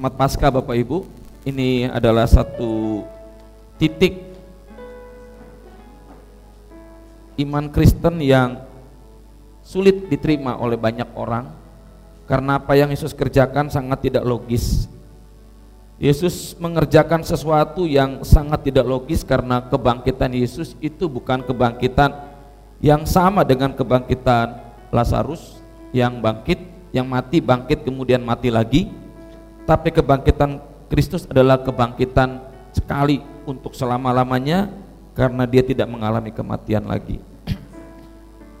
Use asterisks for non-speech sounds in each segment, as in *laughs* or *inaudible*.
Selamat Pasca Bapak Ibu. Ini adalah satu titik iman Kristen yang sulit diterima oleh banyak orang karena apa yang Yesus kerjakan sangat tidak logis. Yesus mengerjakan sesuatu yang sangat tidak logis karena kebangkitan Yesus itu bukan kebangkitan yang sama dengan kebangkitan Lazarus yang bangkit, yang mati bangkit kemudian mati lagi. Tapi kebangkitan Kristus adalah kebangkitan sekali untuk selama-lamanya karena dia tidak mengalami kematian lagi.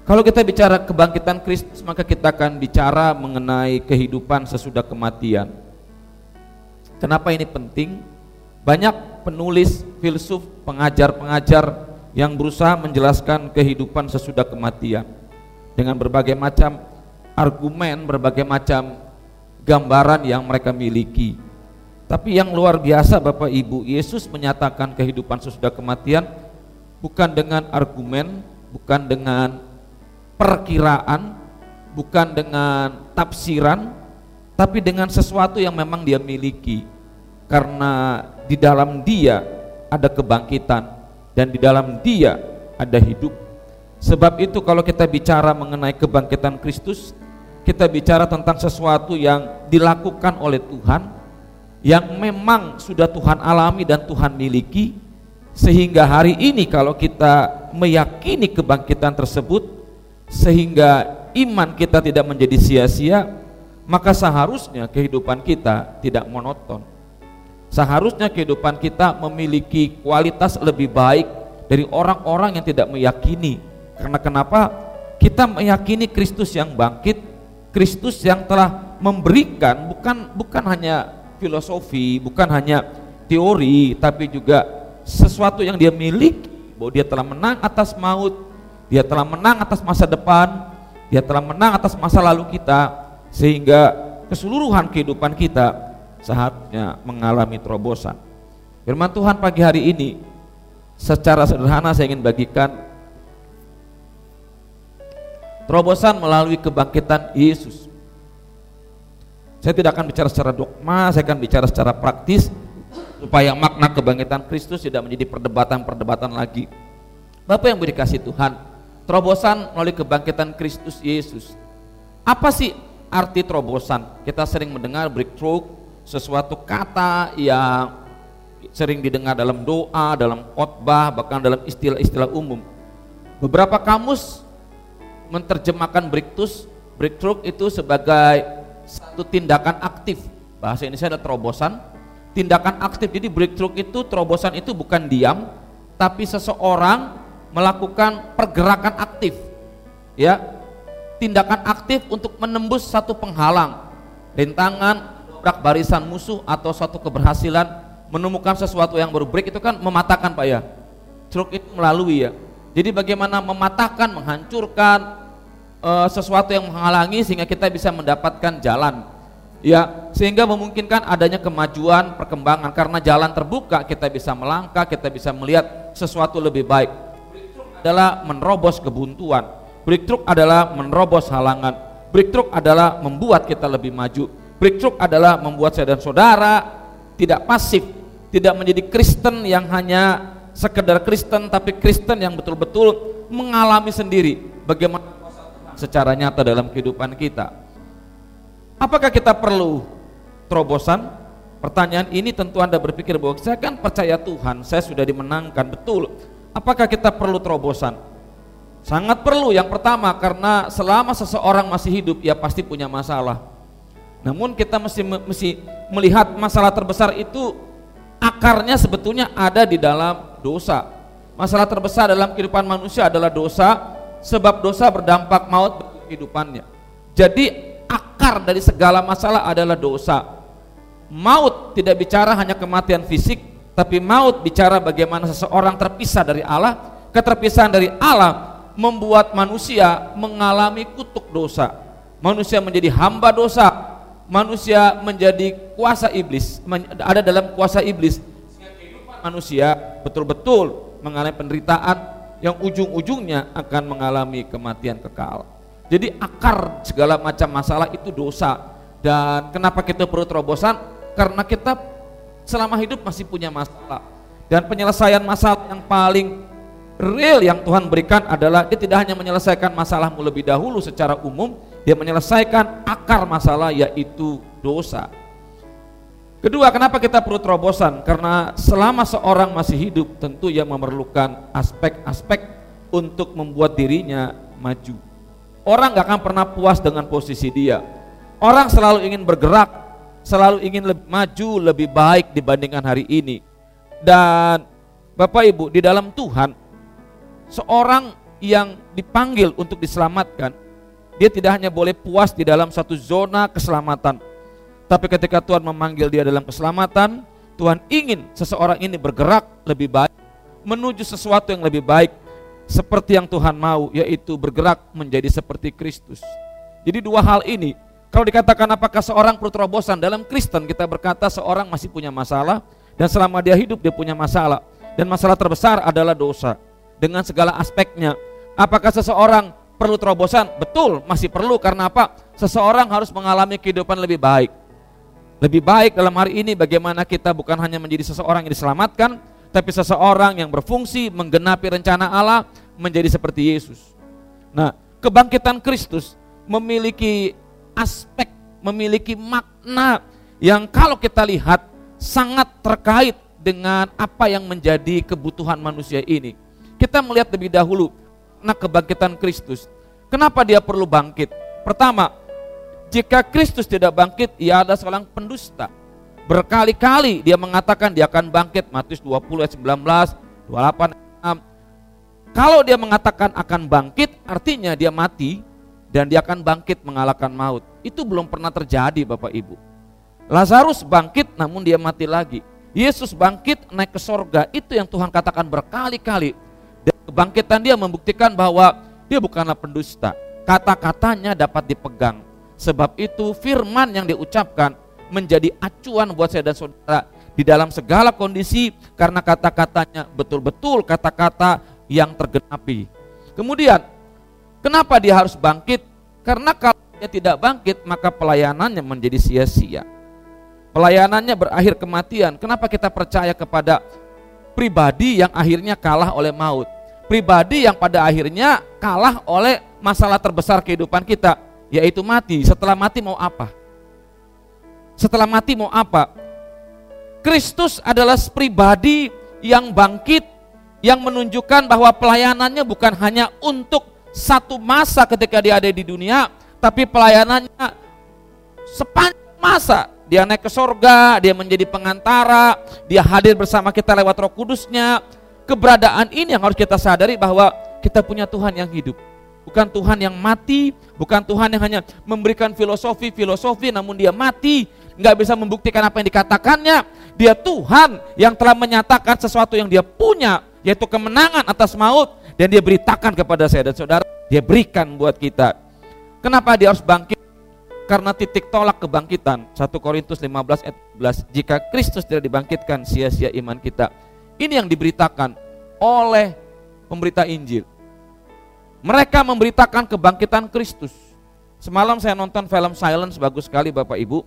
Kalau kita bicara kebangkitan Kristus, maka kita akan bicara mengenai kehidupan sesudah kematian. Kenapa ini penting? Banyak penulis, filsuf, pengajar-pengajar yang berusaha menjelaskan kehidupan sesudah kematian dengan berbagai macam argumen, berbagai macam gambaran yang mereka miliki. Tapi yang luar biasa Bapak Ibu, Yesus menyatakan kehidupan sesudah kematian bukan dengan argumen, bukan dengan perkiraan, bukan dengan tafsiran, tapi dengan sesuatu yang memang dia miliki karena di dalam dia ada kebangkitan dan di dalam dia ada hidup sebab itu kalau kita bicara mengenai kebangkitan Kristus kita bicara tentang sesuatu yang dilakukan oleh Tuhan yang memang sudah Tuhan alami dan Tuhan miliki sehingga hari ini kalau kita meyakini kebangkitan tersebut sehingga iman kita tidak menjadi sia-sia maka seharusnya kehidupan kita tidak monoton. Seharusnya kehidupan kita memiliki kualitas lebih baik dari orang-orang yang tidak meyakini. Karena kenapa? Kita meyakini Kristus yang bangkit, Kristus yang telah memberikan bukan bukan hanya filosofi, bukan hanya teori, tapi juga sesuatu yang dia miliki, bahwa dia telah menang atas maut, dia telah menang atas masa depan, dia telah menang atas masa lalu kita, sehingga keseluruhan kehidupan kita seharusnya mengalami terobosan. Firman Tuhan pagi hari ini secara sederhana saya ingin bagikan terobosan melalui kebangkitan Yesus. Saya tidak akan bicara secara dogma, saya akan bicara secara praktis supaya makna kebangkitan Kristus tidak menjadi perdebatan-perdebatan lagi. Bapak yang berdikasih Tuhan, terobosan melalui kebangkitan Kristus Yesus. Apa sih arti terobosan. Kita sering mendengar breakthrough, sesuatu kata yang sering didengar dalam doa, dalam khotbah, bahkan dalam istilah-istilah umum. Beberapa kamus menerjemahkan breakthrough, breakthrough itu sebagai satu tindakan aktif. Bahasa Indonesia ada terobosan, tindakan aktif. Jadi breakthrough itu terobosan itu bukan diam, tapi seseorang melakukan pergerakan aktif. Ya, tindakan aktif untuk menembus satu penghalang, rintangan, dobrak barisan musuh atau suatu keberhasilan menemukan sesuatu yang baru break itu kan mematahkan Pak ya. Truk itu melalui ya. Jadi bagaimana mematahkan, menghancurkan uh, sesuatu yang menghalangi sehingga kita bisa mendapatkan jalan. Ya, sehingga memungkinkan adanya kemajuan, perkembangan karena jalan terbuka kita bisa melangkah, kita bisa melihat sesuatu lebih baik. Adalah menerobos kebuntuan Breakthrough adalah menerobos halangan. Breakthrough adalah membuat kita lebih maju. Breakthrough adalah membuat saya dan saudara tidak pasif, tidak menjadi Kristen yang hanya sekedar Kristen tapi Kristen yang betul-betul mengalami sendiri bagaimana secara nyata dalam kehidupan kita. Apakah kita perlu terobosan? Pertanyaan ini tentu Anda berpikir bahwa saya kan percaya Tuhan, saya sudah dimenangkan, betul. Apakah kita perlu terobosan? Sangat perlu yang pertama karena selama seseorang masih hidup ia pasti punya masalah. Namun kita mesti mesti melihat masalah terbesar itu akarnya sebetulnya ada di dalam dosa. Masalah terbesar dalam kehidupan manusia adalah dosa sebab dosa berdampak maut bagi kehidupannya. Jadi akar dari segala masalah adalah dosa. Maut tidak bicara hanya kematian fisik, tapi maut bicara bagaimana seseorang terpisah dari Allah. Keterpisahan dari Allah membuat manusia mengalami kutuk dosa. Manusia menjadi hamba dosa. Manusia menjadi kuasa iblis, ada dalam kuasa iblis. Manusia betul-betul mengalami penderitaan yang ujung-ujungnya akan mengalami kematian kekal. Jadi akar segala macam masalah itu dosa. Dan kenapa kita perlu terobosan? karena kita selama hidup masih punya masalah. Dan penyelesaian masalah yang paling real yang Tuhan berikan adalah dia tidak hanya menyelesaikan masalahmu lebih dahulu secara umum, dia menyelesaikan akar masalah yaitu dosa. Kedua, kenapa kita perlu terobosan? Karena selama seorang masih hidup, tentu ia memerlukan aspek-aspek untuk membuat dirinya maju. Orang gak akan pernah puas dengan posisi dia. Orang selalu ingin bergerak, selalu ingin lebih maju, lebih baik dibandingkan hari ini. Dan Bapak Ibu, di dalam Tuhan, seorang yang dipanggil untuk diselamatkan, dia tidak hanya boleh puas di dalam satu zona keselamatan, tapi ketika Tuhan memanggil dia dalam keselamatan, Tuhan ingin seseorang ini bergerak lebih baik, menuju sesuatu yang lebih baik, seperti yang Tuhan mau, yaitu bergerak menjadi seperti Kristus. Jadi dua hal ini, kalau dikatakan apakah seorang perlu terobosan dalam Kristen, kita berkata seorang masih punya masalah, dan selama dia hidup dia punya masalah. Dan masalah terbesar adalah dosa, dengan segala aspeknya. Apakah seseorang perlu terobosan? Betul, masih perlu karena apa? Seseorang harus mengalami kehidupan lebih baik lebih baik dalam hari ini bagaimana kita bukan hanya menjadi seseorang yang diselamatkan, tapi seseorang yang berfungsi menggenapi rencana Allah menjadi seperti Yesus. Nah, kebangkitan Kristus memiliki aspek, memiliki makna yang kalau kita lihat sangat terkait dengan apa yang menjadi kebutuhan manusia ini. Kita melihat lebih dahulu nah kebangkitan Kristus. Kenapa dia perlu bangkit? Pertama, jika Kristus tidak bangkit, ia adalah seorang pendusta. Berkali-kali dia mengatakan dia akan bangkit, Matius 20 ayat 19, 28 6. Kalau dia mengatakan akan bangkit, artinya dia mati dan dia akan bangkit mengalahkan maut. Itu belum pernah terjadi Bapak Ibu. Lazarus bangkit namun dia mati lagi. Yesus bangkit naik ke sorga, itu yang Tuhan katakan berkali-kali. Dan kebangkitan dia membuktikan bahwa dia bukanlah pendusta. Kata-katanya dapat dipegang Sebab itu firman yang diucapkan menjadi acuan buat saya dan saudara di dalam segala kondisi karena kata-katanya betul-betul kata-kata yang tergenapi. Kemudian, kenapa dia harus bangkit? Karena kalau dia tidak bangkit, maka pelayanannya menjadi sia-sia. Pelayanannya berakhir kematian. Kenapa kita percaya kepada pribadi yang akhirnya kalah oleh maut? Pribadi yang pada akhirnya kalah oleh masalah terbesar kehidupan kita, yaitu mati. Setelah mati mau apa? Setelah mati mau apa? Kristus adalah pribadi yang bangkit, yang menunjukkan bahwa pelayanannya bukan hanya untuk satu masa ketika dia ada di dunia, tapi pelayanannya sepanjang masa. Dia naik ke sorga, dia menjadi pengantara, dia hadir bersama kita lewat roh kudusnya. Keberadaan ini yang harus kita sadari bahwa kita punya Tuhan yang hidup bukan Tuhan yang mati, bukan Tuhan yang hanya memberikan filosofi-filosofi namun dia mati, nggak bisa membuktikan apa yang dikatakannya. Dia Tuhan yang telah menyatakan sesuatu yang dia punya, yaitu kemenangan atas maut dan dia beritakan kepada saya dan saudara, dia berikan buat kita. Kenapa dia harus bangkit? Karena titik tolak kebangkitan 1 Korintus 15 ayat 11 Jika Kristus tidak dibangkitkan sia-sia iman kita Ini yang diberitakan oleh pemberita Injil mereka memberitakan kebangkitan Kristus. Semalam saya nonton film Silence bagus sekali Bapak Ibu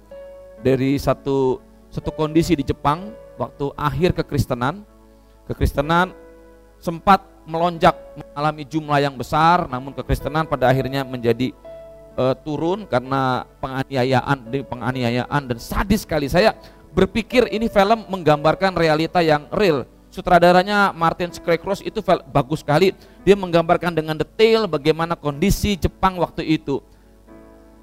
dari satu satu kondisi di Jepang waktu akhir kekristenan. Kekristenan sempat melonjak mengalami jumlah yang besar namun kekristenan pada akhirnya menjadi uh, turun karena penganiayaan penganiayaan dan sadis sekali. Saya berpikir ini film menggambarkan realita yang real sutradaranya Martin Scorsese itu bagus sekali. Dia menggambarkan dengan detail bagaimana kondisi Jepang waktu itu.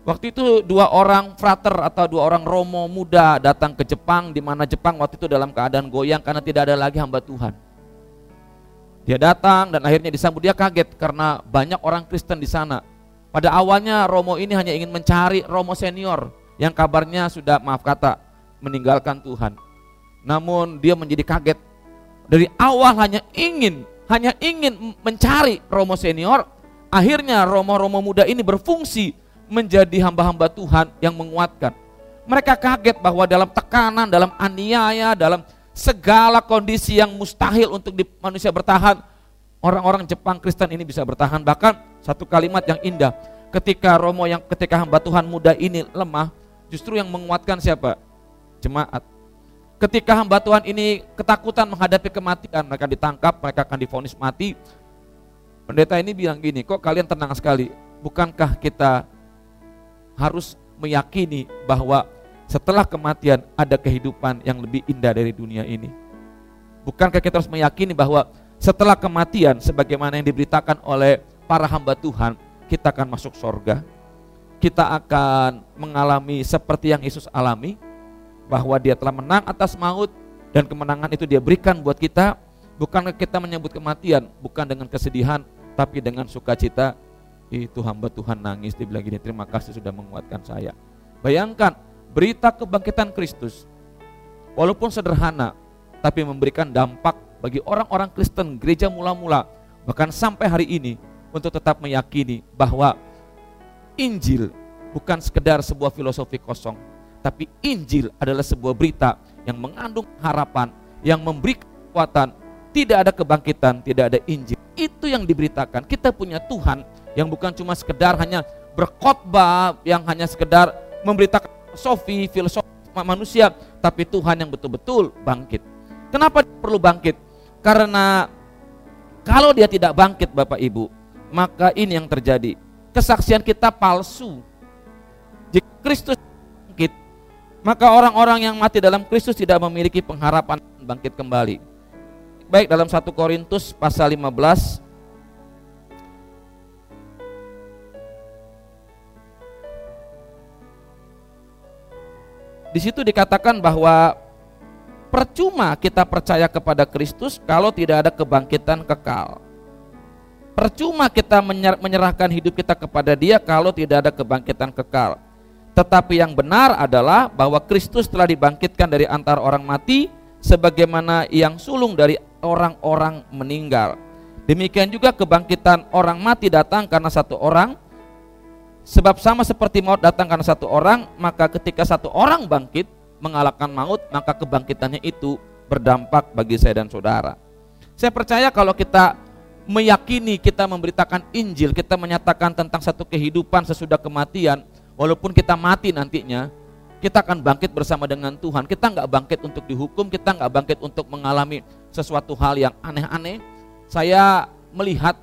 Waktu itu dua orang frater atau dua orang romo muda datang ke Jepang di mana Jepang waktu itu dalam keadaan goyang karena tidak ada lagi hamba Tuhan. Dia datang dan akhirnya disambut dia kaget karena banyak orang Kristen di sana. Pada awalnya Romo ini hanya ingin mencari Romo senior yang kabarnya sudah maaf kata meninggalkan Tuhan. Namun dia menjadi kaget dari awal hanya ingin hanya ingin mencari Romo senior, akhirnya Romo-Romo muda ini berfungsi menjadi hamba-hamba Tuhan yang menguatkan. Mereka kaget bahwa dalam tekanan, dalam aniaya, dalam segala kondisi yang mustahil untuk di, manusia bertahan, orang-orang Jepang Kristen ini bisa bertahan. Bahkan satu kalimat yang indah, ketika Romo yang ketika hamba Tuhan muda ini lemah, justru yang menguatkan siapa? jemaat. Ketika hamba Tuhan ini ketakutan menghadapi kematian, mereka ditangkap, mereka akan difonis mati. Pendeta ini bilang gini, kok kalian tenang sekali? Bukankah kita harus meyakini bahwa setelah kematian ada kehidupan yang lebih indah dari dunia ini? Bukankah kita harus meyakini bahwa setelah kematian sebagaimana yang diberitakan oleh para hamba Tuhan, kita akan masuk sorga. Kita akan mengalami seperti yang Yesus alami, bahwa dia telah menang atas maut dan kemenangan itu dia berikan buat kita. Bukan kita menyebut kematian? Bukan dengan kesedihan tapi dengan sukacita. Itu hamba Tuhan nangis dia bilang gini terima kasih sudah menguatkan saya. Bayangkan berita kebangkitan Kristus walaupun sederhana tapi memberikan dampak bagi orang-orang Kristen gereja mula-mula bahkan sampai hari ini untuk tetap meyakini bahwa Injil bukan sekedar sebuah filosofi kosong tapi Injil adalah sebuah berita yang mengandung harapan, yang memberi kekuatan. Tidak ada kebangkitan, tidak ada Injil. Itu yang diberitakan. Kita punya Tuhan yang bukan cuma sekedar hanya berkhotbah, yang hanya sekedar memberitakan filosofi, filosofi manusia, tapi Tuhan yang betul-betul bangkit. Kenapa perlu bangkit? Karena kalau dia tidak bangkit Bapak Ibu, maka ini yang terjadi. Kesaksian kita palsu. Jika Kristus maka orang-orang yang mati dalam Kristus tidak memiliki pengharapan bangkit kembali. Baik dalam 1 Korintus pasal 15 Di situ dikatakan bahwa percuma kita percaya kepada Kristus kalau tidak ada kebangkitan kekal. Percuma kita menyerahkan hidup kita kepada Dia kalau tidak ada kebangkitan kekal. Tetapi yang benar adalah bahwa Kristus telah dibangkitkan dari antara orang mati sebagaimana yang sulung dari orang-orang meninggal. Demikian juga kebangkitan orang mati datang karena satu orang sebab sama seperti maut datang karena satu orang, maka ketika satu orang bangkit mengalahkan maut, maka kebangkitannya itu berdampak bagi saya dan saudara. Saya percaya kalau kita meyakini kita memberitakan Injil, kita menyatakan tentang satu kehidupan sesudah kematian, Walaupun kita mati nantinya, kita akan bangkit bersama dengan Tuhan. Kita nggak bangkit untuk dihukum, kita nggak bangkit untuk mengalami sesuatu hal yang aneh-aneh. Saya melihat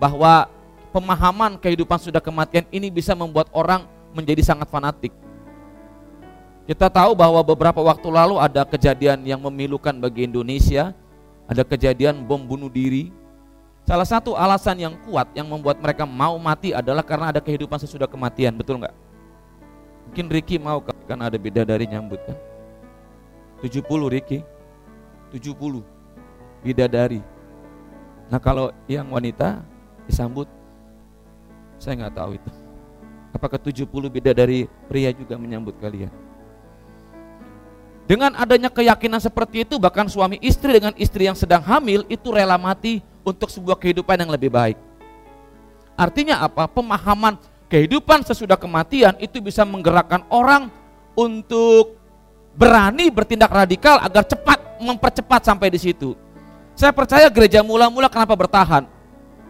bahwa pemahaman kehidupan sudah kematian ini bisa membuat orang menjadi sangat fanatik. Kita tahu bahwa beberapa waktu lalu ada kejadian yang memilukan bagi Indonesia, ada kejadian bom bunuh diri. Salah satu alasan yang kuat yang membuat mereka mau mati adalah karena ada kehidupan sesudah kematian, betul nggak? Mungkin Ricky mau kan ada beda dari nyambut kan? 70 Ricky. 70 bidadari. Nah kalau yang wanita disambut Saya nggak tahu itu. Apakah 70 bidadari pria juga menyambut kalian? Dengan adanya keyakinan seperti itu bahkan suami istri dengan istri yang sedang hamil itu rela mati untuk sebuah kehidupan yang lebih baik. Artinya apa? Pemahaman kehidupan sesudah kematian itu bisa menggerakkan orang untuk berani bertindak radikal agar cepat mempercepat sampai di situ. Saya percaya gereja mula-mula kenapa bertahan?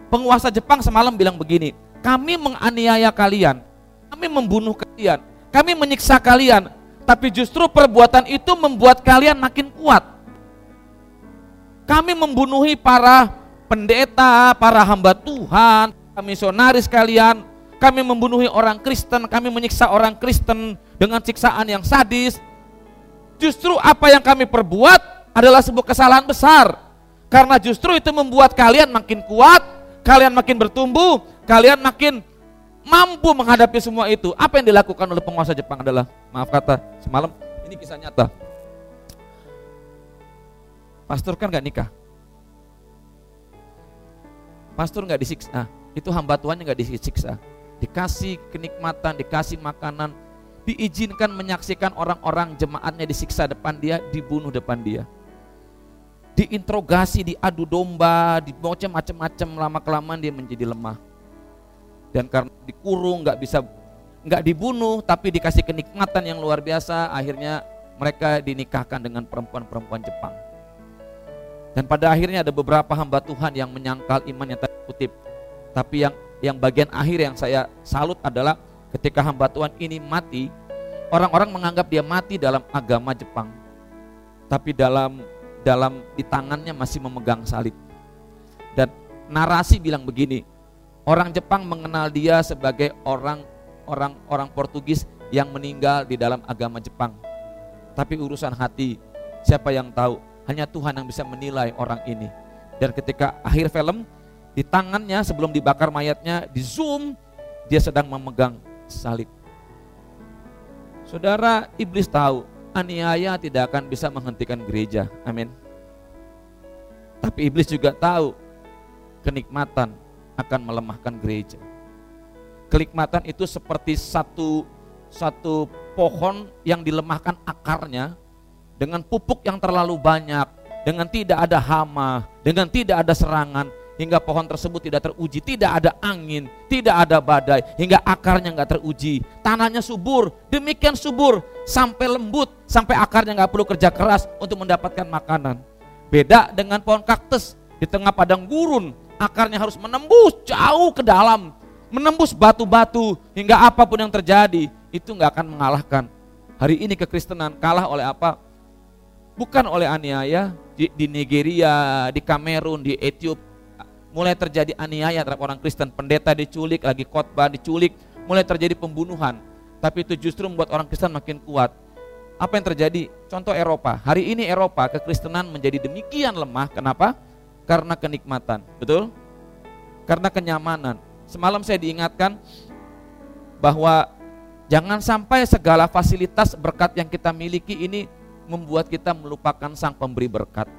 Penguasa Jepang semalam bilang begini, kami menganiaya kalian, kami membunuh kalian, kami menyiksa kalian, tapi justru perbuatan itu membuat kalian makin kuat. Kami membunuhi para pendeta, para hamba Tuhan, misionaris kalian, kami membunuhi orang Kristen, kami menyiksa orang Kristen dengan siksaan yang sadis. Justru apa yang kami perbuat adalah sebuah kesalahan besar. Karena justru itu membuat kalian makin kuat, kalian makin bertumbuh, kalian makin mampu menghadapi semua itu. Apa yang dilakukan oleh penguasa Jepang adalah, maaf kata semalam, ini kisah nyata. Pastor kan gak nikah. Pastor gak disiksa, nah, itu hamba Tuhan yang gak disiksa dikasih kenikmatan, dikasih makanan, diizinkan menyaksikan orang-orang jemaatnya disiksa depan dia, dibunuh depan dia. Diinterogasi, diadu domba, dibocem macam-macam lama kelamaan dia menjadi lemah. Dan karena dikurung nggak bisa nggak dibunuh tapi dikasih kenikmatan yang luar biasa, akhirnya mereka dinikahkan dengan perempuan-perempuan Jepang. Dan pada akhirnya ada beberapa hamba Tuhan yang menyangkal iman yang tadi kutip. Tapi yang yang bagian akhir yang saya salut adalah ketika hamba Tuhan ini mati, orang-orang menganggap dia mati dalam agama Jepang. Tapi dalam dalam di tangannya masih memegang salib. Dan narasi bilang begini, orang Jepang mengenal dia sebagai orang orang orang Portugis yang meninggal di dalam agama Jepang. Tapi urusan hati, siapa yang tahu? Hanya Tuhan yang bisa menilai orang ini. Dan ketika akhir film, di tangannya sebelum dibakar mayatnya, di zoom, dia sedang memegang salib. Saudara, iblis tahu aniaya tidak akan bisa menghentikan gereja. Amin. Tapi iblis juga tahu kenikmatan akan melemahkan gereja. Kenikmatan itu seperti satu satu pohon yang dilemahkan akarnya dengan pupuk yang terlalu banyak, dengan tidak ada hama, dengan tidak ada serangan, hingga pohon tersebut tidak teruji, tidak ada angin, tidak ada badai, hingga akarnya nggak teruji, tanahnya subur, demikian subur sampai lembut, sampai akarnya nggak perlu kerja keras untuk mendapatkan makanan. Beda dengan pohon kaktus di tengah padang gurun, akarnya harus menembus jauh ke dalam, menembus batu-batu hingga apa pun yang terjadi itu nggak akan mengalahkan. Hari ini kekristenan kalah oleh apa? Bukan oleh aniaya di, di Nigeria, di Kamerun, di Ethiopia. Mulai terjadi aniaya terhadap orang Kristen, pendeta diculik, lagi khotbah diculik, mulai terjadi pembunuhan. Tapi itu justru membuat orang Kristen makin kuat apa yang terjadi? Contoh Eropa. Hari ini Eropa kekristenan menjadi demikian lemah. Kenapa? Karena kenikmatan. Betul? Karena kenyamanan. Semalam saya diingatkan bahwa jangan sampai segala fasilitas berkat yang kita miliki ini membuat kita melupakan sang pemberi berkat.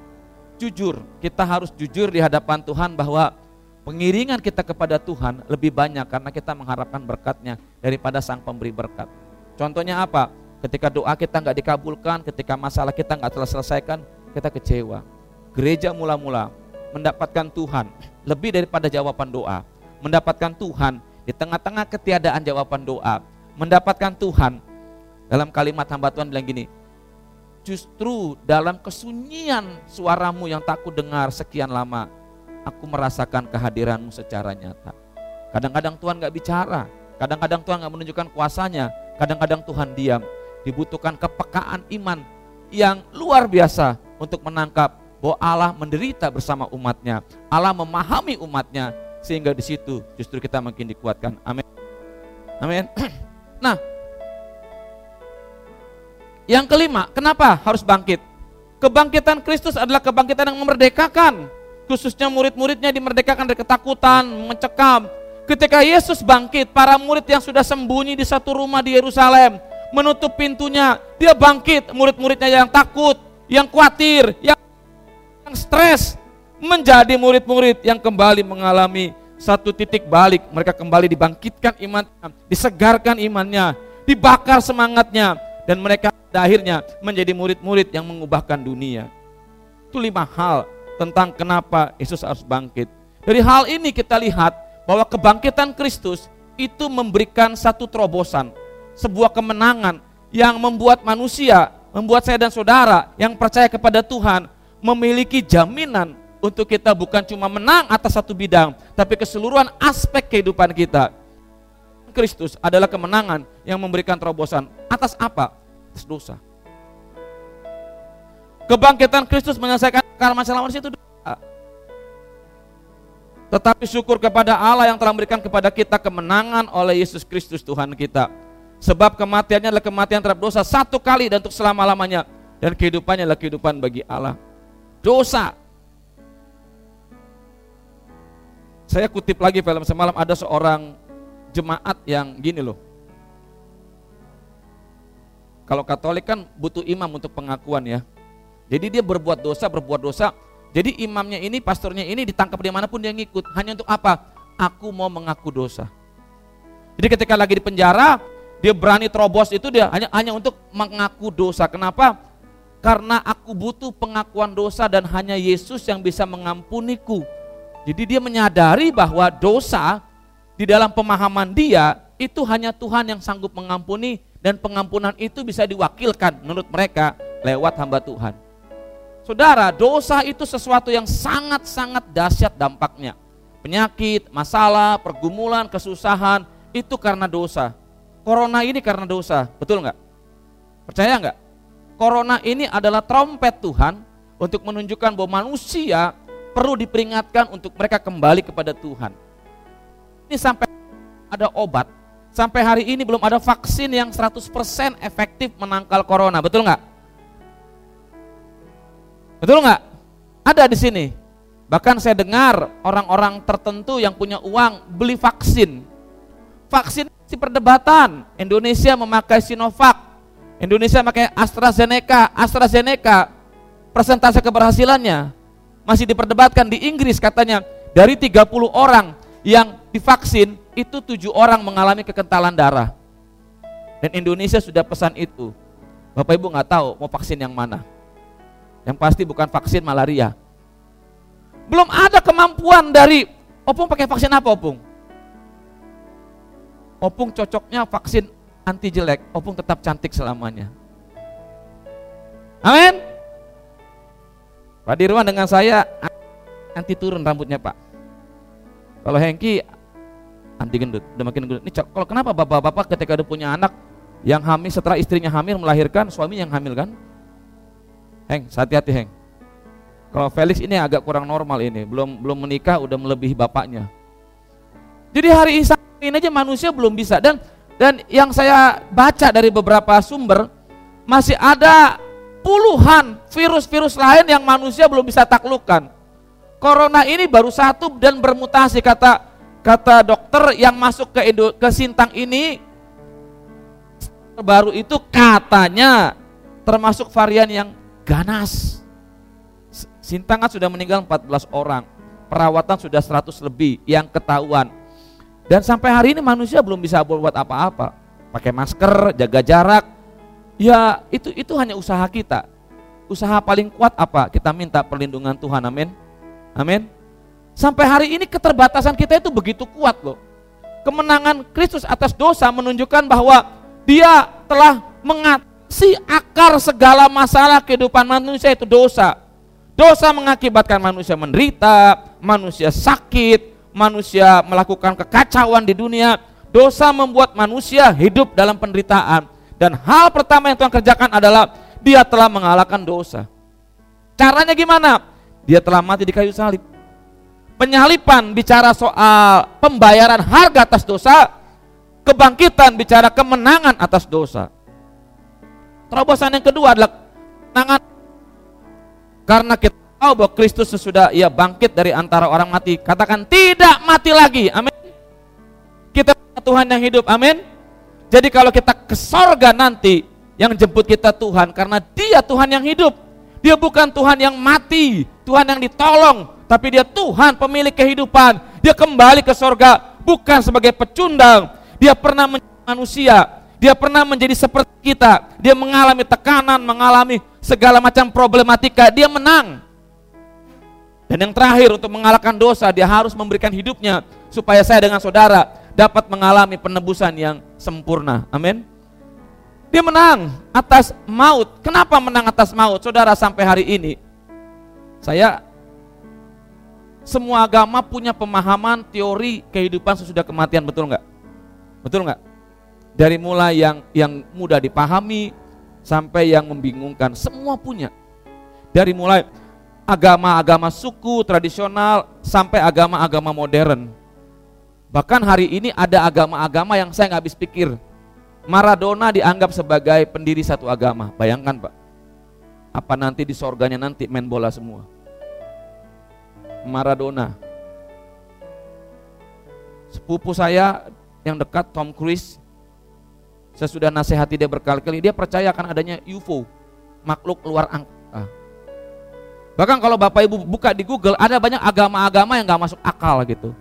Jujur, kita harus jujur di hadapan Tuhan bahwa pengiringan kita kepada Tuhan lebih banyak karena kita mengharapkan berkatnya daripada sang pemberi berkat. Contohnya apa? Ketika doa kita nggak dikabulkan, ketika masalah kita nggak terselesaikan, kita kecewa. Gereja mula-mula mendapatkan Tuhan lebih daripada jawaban doa. Mendapatkan Tuhan di tengah-tengah ketiadaan jawaban doa. Mendapatkan Tuhan dalam kalimat hamba Tuhan bilang gini, justru dalam kesunyian suaramu yang tak ku dengar sekian lama, aku merasakan kehadiranmu secara nyata. Kadang-kadang Tuhan nggak bicara, kadang-kadang Tuhan nggak menunjukkan kuasanya, kadang-kadang Tuhan diam dibutuhkan kepekaan iman yang luar biasa untuk menangkap bahwa Allah menderita bersama umatnya. Allah memahami umatnya sehingga di situ justru kita makin dikuatkan. Amin. Amin. *clears throat* Nah, yang kelima, kenapa harus bangkit? Kebangkitan Kristus adalah kebangkitan yang memerdekakan. Khususnya murid-muridnya dimerdekakan dari ketakutan, mencekam. Ketika Yesus bangkit, para murid yang sudah sembunyi di satu rumah di Yerusalem, menutup pintunya. Dia bangkit, murid-muridnya yang takut, yang khawatir, yang, stres, menjadi murid-murid yang kembali mengalami satu titik balik. Mereka kembali dibangkitkan imannya, disegarkan imannya, dibakar semangatnya, dan mereka akhirnya menjadi murid-murid yang mengubahkan dunia. Itu lima hal tentang kenapa Yesus harus bangkit. Dari hal ini kita lihat bahwa kebangkitan Kristus itu memberikan satu terobosan, sebuah kemenangan yang membuat manusia, membuat saya dan saudara yang percaya kepada Tuhan memiliki jaminan untuk kita bukan cuma menang atas satu bidang, tapi keseluruhan aspek kehidupan kita. Kristus adalah kemenangan yang memberikan terobosan atas apa? Atas dosa. Kebangkitan Kristus menyelesaikan akar masalah manusia itu dosa. Tetapi syukur kepada Allah yang telah memberikan kepada kita kemenangan oleh Yesus Kristus Tuhan kita. Sebab kematiannya adalah kematian terhadap dosa satu kali dan untuk selama-lamanya. Dan kehidupannya adalah kehidupan bagi Allah. Dosa. Saya kutip lagi film semalam ada seorang jemaat yang gini loh. Kalau Katolik kan butuh imam untuk pengakuan ya. Jadi dia berbuat dosa, berbuat dosa. Jadi imamnya ini, pastornya ini ditangkap di mana pun dia ngikut. Hanya untuk apa? Aku mau mengaku dosa. Jadi ketika lagi di penjara, dia berani terobos itu dia hanya hanya untuk mengaku dosa. Kenapa? Karena aku butuh pengakuan dosa dan hanya Yesus yang bisa mengampuniku. Jadi dia menyadari bahwa dosa di dalam pemahaman dia itu hanya Tuhan yang sanggup mengampuni dan pengampunan itu bisa diwakilkan menurut mereka lewat hamba Tuhan. Saudara, dosa itu sesuatu yang sangat-sangat dahsyat dampaknya. Penyakit, masalah, pergumulan, kesusahan itu karena dosa. Corona ini karena dosa, betul nggak? Percaya nggak? Corona ini adalah trompet Tuhan untuk menunjukkan bahwa manusia perlu diperingatkan untuk mereka kembali kepada Tuhan. Ini sampai ada obat, sampai hari ini belum ada vaksin yang 100% efektif menangkal corona, betul nggak? Betul nggak? Ada di sini. Bahkan saya dengar orang-orang tertentu yang punya uang beli vaksin. Vaksin si perdebatan. Indonesia memakai Sinovac, Indonesia memakai AstraZeneca. AstraZeneca persentase keberhasilannya masih diperdebatkan di Inggris katanya dari 30 orang yang divaksin itu tujuh orang mengalami kekentalan darah. Dan Indonesia sudah pesan itu. Bapak Ibu nggak tahu mau vaksin yang mana. Yang pasti bukan vaksin malaria. Belum ada kemampuan dari Opung pakai vaksin apa Opung? Opung cocoknya vaksin anti jelek, Opung tetap cantik selamanya. Amin. Pak Dirwan dengan saya anti turun rambutnya Pak. Kalau Hengki anti gendut, udah makin gendut. Ini kalau kenapa bapak-bapak ketika udah punya anak yang hamil setelah istrinya hamil melahirkan, suami yang hamil kan? Heng, hati-hati Heng. Kalau Felix ini agak kurang normal ini, belum belum menikah udah melebihi bapaknya. Jadi hari ini aja manusia belum bisa dan dan yang saya baca dari beberapa sumber masih ada puluhan virus-virus lain yang manusia belum bisa taklukkan. Corona ini baru satu dan bermutasi kata kata dokter yang masuk ke Indo, ke Sintang ini baru itu katanya termasuk varian yang ganas. Sintang kan sudah meninggal 14 orang, perawatan sudah 100 lebih yang ketahuan. Dan sampai hari ini manusia belum bisa buat apa-apa. Pakai masker, jaga jarak. Ya, itu itu hanya usaha kita. Usaha paling kuat apa? Kita minta perlindungan Tuhan. Amin. Amin. Sampai hari ini keterbatasan kita itu begitu kuat loh. Kemenangan Kristus atas dosa menunjukkan bahwa dia telah mengatasi akar segala masalah kehidupan manusia itu dosa. Dosa mengakibatkan manusia menderita, manusia sakit, manusia melakukan kekacauan di dunia. Dosa membuat manusia hidup dalam penderitaan. Dan hal pertama yang Tuhan kerjakan adalah dia telah mengalahkan dosa. Caranya gimana? Dia telah mati di kayu salib. Penyalipan bicara soal pembayaran harga atas dosa, kebangkitan bicara kemenangan atas dosa. Terobosan yang kedua adalah kemenangan karena kita tahu bahwa Kristus sesudah ia bangkit dari antara orang mati, katakan tidak mati lagi. Amin. Kita Tuhan yang hidup. Amin. Jadi kalau kita ke sorga nanti, yang jemput kita Tuhan karena Dia Tuhan yang hidup. Dia bukan Tuhan yang mati, Tuhan yang ditolong, tapi Dia Tuhan pemilik kehidupan. Dia kembali ke sorga bukan sebagai pecundang. Dia pernah menjadi manusia, dia pernah menjadi seperti kita. Dia mengalami tekanan, mengalami segala macam problematika, dia menang. Dan yang terakhir untuk mengalahkan dosa, dia harus memberikan hidupnya supaya saya dengan saudara dapat mengalami penebusan yang sempurna. Amin. Dia menang atas maut. Kenapa menang atas maut? Saudara sampai hari ini saya semua agama punya pemahaman teori kehidupan sesudah kematian, betul nggak? Betul nggak? Dari mulai yang yang mudah dipahami sampai yang membingungkan, semua punya. Dari mulai agama-agama suku tradisional sampai agama-agama modern. Bahkan hari ini ada agama-agama yang saya nggak habis pikir. Maradona dianggap sebagai pendiri satu agama. Bayangkan Pak. Apa nanti di sorganya nanti main bola semua. Maradona. Sepupu saya yang dekat Tom Cruise saya sudah nasihati dia berkali-kali, dia percaya akan adanya UFO, makhluk luar angkasa. Bahkan kalau Bapak Ibu buka di Google, ada banyak agama-agama yang gak masuk akal gitu.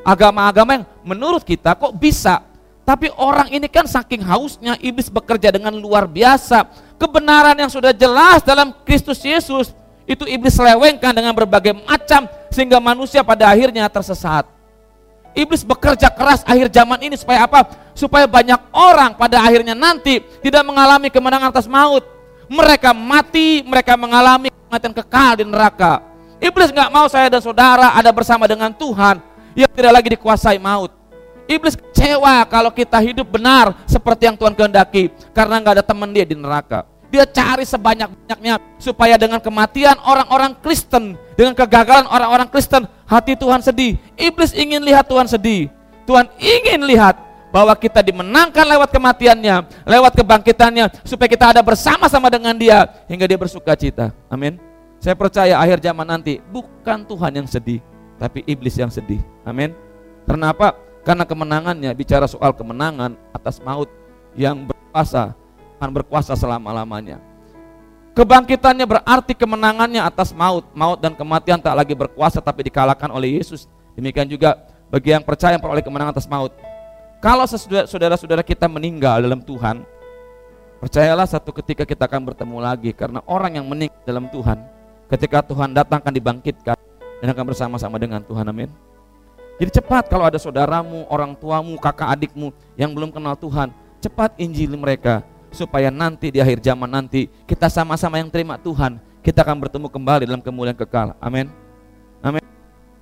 Agama-agama yang menurut kita kok bisa, tapi orang ini kan saking hausnya iblis bekerja dengan luar biasa. Kebenaran yang sudah jelas dalam Kristus Yesus itu iblis selewengkan dengan berbagai macam sehingga manusia pada akhirnya tersesat. Iblis bekerja keras akhir zaman ini supaya apa? Supaya banyak orang pada akhirnya nanti tidak mengalami kemenangan atas maut. Mereka mati, mereka mengalami kematian kekal di neraka. Iblis nggak mau saya dan saudara ada bersama dengan Tuhan yang tidak lagi dikuasai maut. Iblis kecewa kalau kita hidup benar seperti yang Tuhan kehendaki karena nggak ada teman dia di neraka. Dia cari sebanyak-banyaknya supaya dengan kematian orang-orang Kristen, dengan kegagalan orang-orang Kristen, hati Tuhan sedih. Iblis ingin lihat Tuhan sedih. Tuhan ingin lihat bahwa kita dimenangkan lewat kematiannya, lewat kebangkitannya, supaya kita ada bersama-sama dengan dia, hingga dia bersuka cita. Amin. Saya percaya akhir zaman nanti bukan Tuhan yang sedih, tapi iblis yang sedih. Amin. Karena apa? Karena kemenangannya bicara soal kemenangan atas maut yang berkuasa, akan berkuasa selama-lamanya. Kebangkitannya berarti kemenangannya atas maut. Maut dan kematian tak lagi berkuasa tapi dikalahkan oleh Yesus. Demikian juga bagi yang percaya yang peroleh kemenangan atas maut. Kalau saudara-saudara kita meninggal dalam Tuhan, percayalah satu ketika kita akan bertemu lagi karena orang yang meninggal dalam Tuhan, ketika Tuhan datang akan dibangkitkan dan akan bersama-sama dengan Tuhan. Amin. Jadi cepat kalau ada saudaramu, orang tuamu, kakak adikmu yang belum kenal Tuhan, cepat injili mereka supaya nanti di akhir zaman nanti kita sama-sama yang terima Tuhan, kita akan bertemu kembali dalam kemuliaan kekal. Amin. Amin.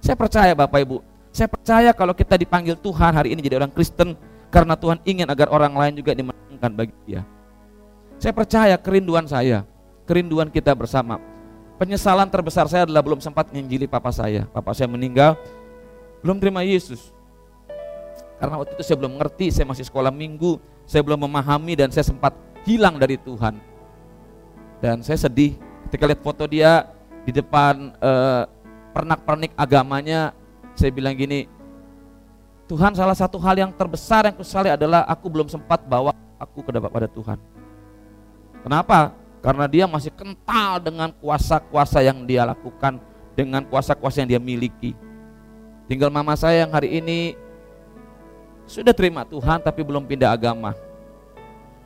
Saya percaya Bapak Ibu, saya percaya kalau kita dipanggil Tuhan hari ini jadi orang Kristen karena Tuhan ingin agar orang lain juga dimenangkan bagi dia. Saya percaya kerinduan saya, kerinduan kita bersama. Penyesalan terbesar saya adalah belum sempat menginjili papa saya. Papa saya meninggal, belum terima Yesus. Karena waktu itu saya belum mengerti, saya masih sekolah minggu, saya belum memahami dan saya sempat hilang dari Tuhan. Dan saya sedih ketika lihat foto dia di depan eh, pernak-pernik agamanya, saya bilang gini, Tuhan salah satu hal yang terbesar yang kusali adalah aku belum sempat bawa aku ke pada Tuhan. Kenapa? Karena dia masih kental dengan kuasa-kuasa yang dia lakukan, dengan kuasa-kuasa yang dia miliki. Tinggal mama saya yang hari ini sudah terima Tuhan tapi belum pindah agama.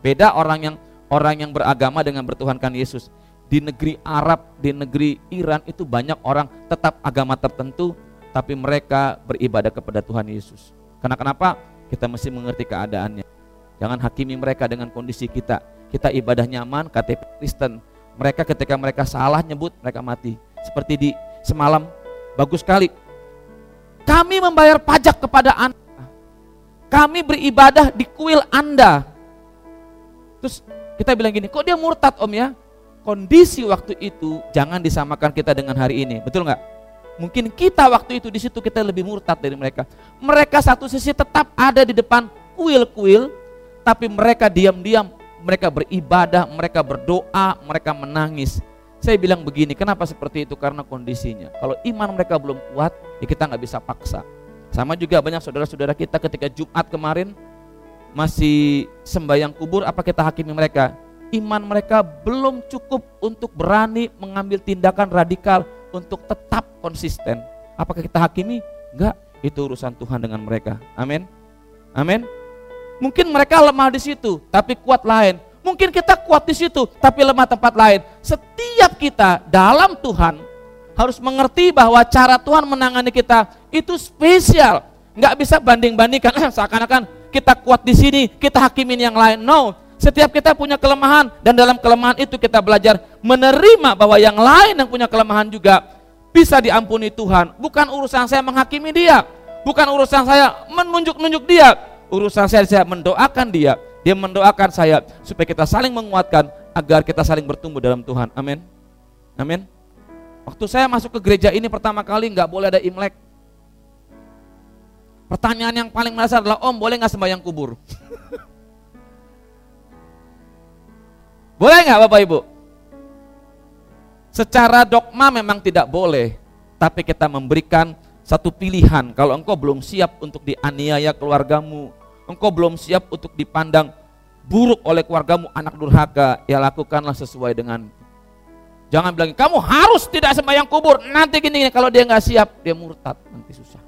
Beda orang yang orang yang beragama dengan bertuhankan Yesus. Di negeri Arab, di negeri Iran itu banyak orang tetap agama tertentu tapi mereka beribadah kepada Tuhan Yesus. Karena kenapa? Kita mesti mengerti keadaannya. Jangan hakimi mereka dengan kondisi kita. Kita ibadah nyaman, KTP Kristen. Mereka ketika mereka salah nyebut, mereka mati. Seperti di semalam, bagus sekali. Kami membayar pajak kepada Anda. Kami beribadah di kuil Anda. Terus kita bilang gini, kok dia murtad om ya? Kondisi waktu itu jangan disamakan kita dengan hari ini, betul nggak? Mungkin kita waktu itu di situ kita lebih murtad dari mereka. Mereka satu sisi tetap ada di depan kuil-kuil, tapi mereka diam-diam, mereka beribadah, mereka berdoa, mereka menangis. Saya bilang begini, kenapa seperti itu? Karena kondisinya. Kalau iman mereka belum kuat, ya kita nggak bisa paksa. Sama juga banyak saudara-saudara kita ketika Jumat kemarin masih sembahyang kubur, apa kita hakimi mereka? Iman mereka belum cukup untuk berani mengambil tindakan radikal untuk tetap konsisten. Apakah kita hakimi? Enggak, itu urusan Tuhan dengan mereka. Amin. Amin. Mungkin mereka lemah di situ, tapi kuat lain. Mungkin kita kuat di situ, tapi lemah tempat lain. Setiap kita dalam Tuhan harus mengerti bahwa cara Tuhan menangani kita itu spesial. Enggak bisa banding-bandingkan *clears throat* seakan-akan kita kuat di sini, kita hakimin yang lain. No, setiap kita punya kelemahan dan dalam kelemahan itu kita belajar menerima bahwa yang lain yang punya kelemahan juga bisa diampuni Tuhan. Bukan urusan saya menghakimi dia, bukan urusan saya menunjuk-nunjuk dia. Urusan saya saya mendoakan dia, dia mendoakan saya supaya kita saling menguatkan agar kita saling bertumbuh dalam Tuhan. Amin. Amin. Waktu saya masuk ke gereja ini pertama kali nggak boleh ada imlek. Pertanyaan yang paling mendasar adalah Om boleh nggak sembahyang kubur? *laughs* Boleh nggak Bapak Ibu? Secara dogma memang tidak boleh, tapi kita memberikan satu pilihan. Kalau engkau belum siap untuk dianiaya keluargamu, engkau belum siap untuk dipandang buruk oleh keluargamu, anak durhaka, ya lakukanlah sesuai dengan Jangan bilang, kamu harus tidak sembahyang kubur. Nanti gini, gini kalau dia nggak siap, dia murtad, nanti susah.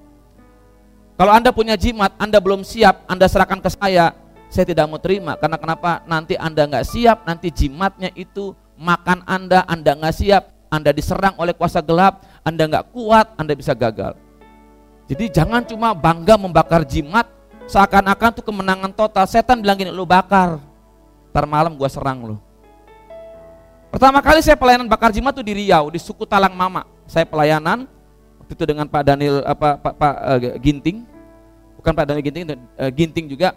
Kalau Anda punya jimat, Anda belum siap, Anda serahkan ke saya, saya tidak mau terima. Karena kenapa? Nanti anda nggak siap nanti jimatnya itu makan anda anda nggak siap anda diserang oleh kuasa gelap anda nggak kuat anda bisa gagal. Jadi jangan cuma bangga membakar jimat seakan-akan tuh kemenangan total. Setan bilang gini lu bakar ntar malam gua serang lu pertama kali saya pelayanan bakar jimat tuh di Riau di suku Talang Mama saya pelayanan waktu itu dengan Pak Daniel apa Pak, Pak uh, Ginting bukan Pak Dani Ginting, uh, Ginting juga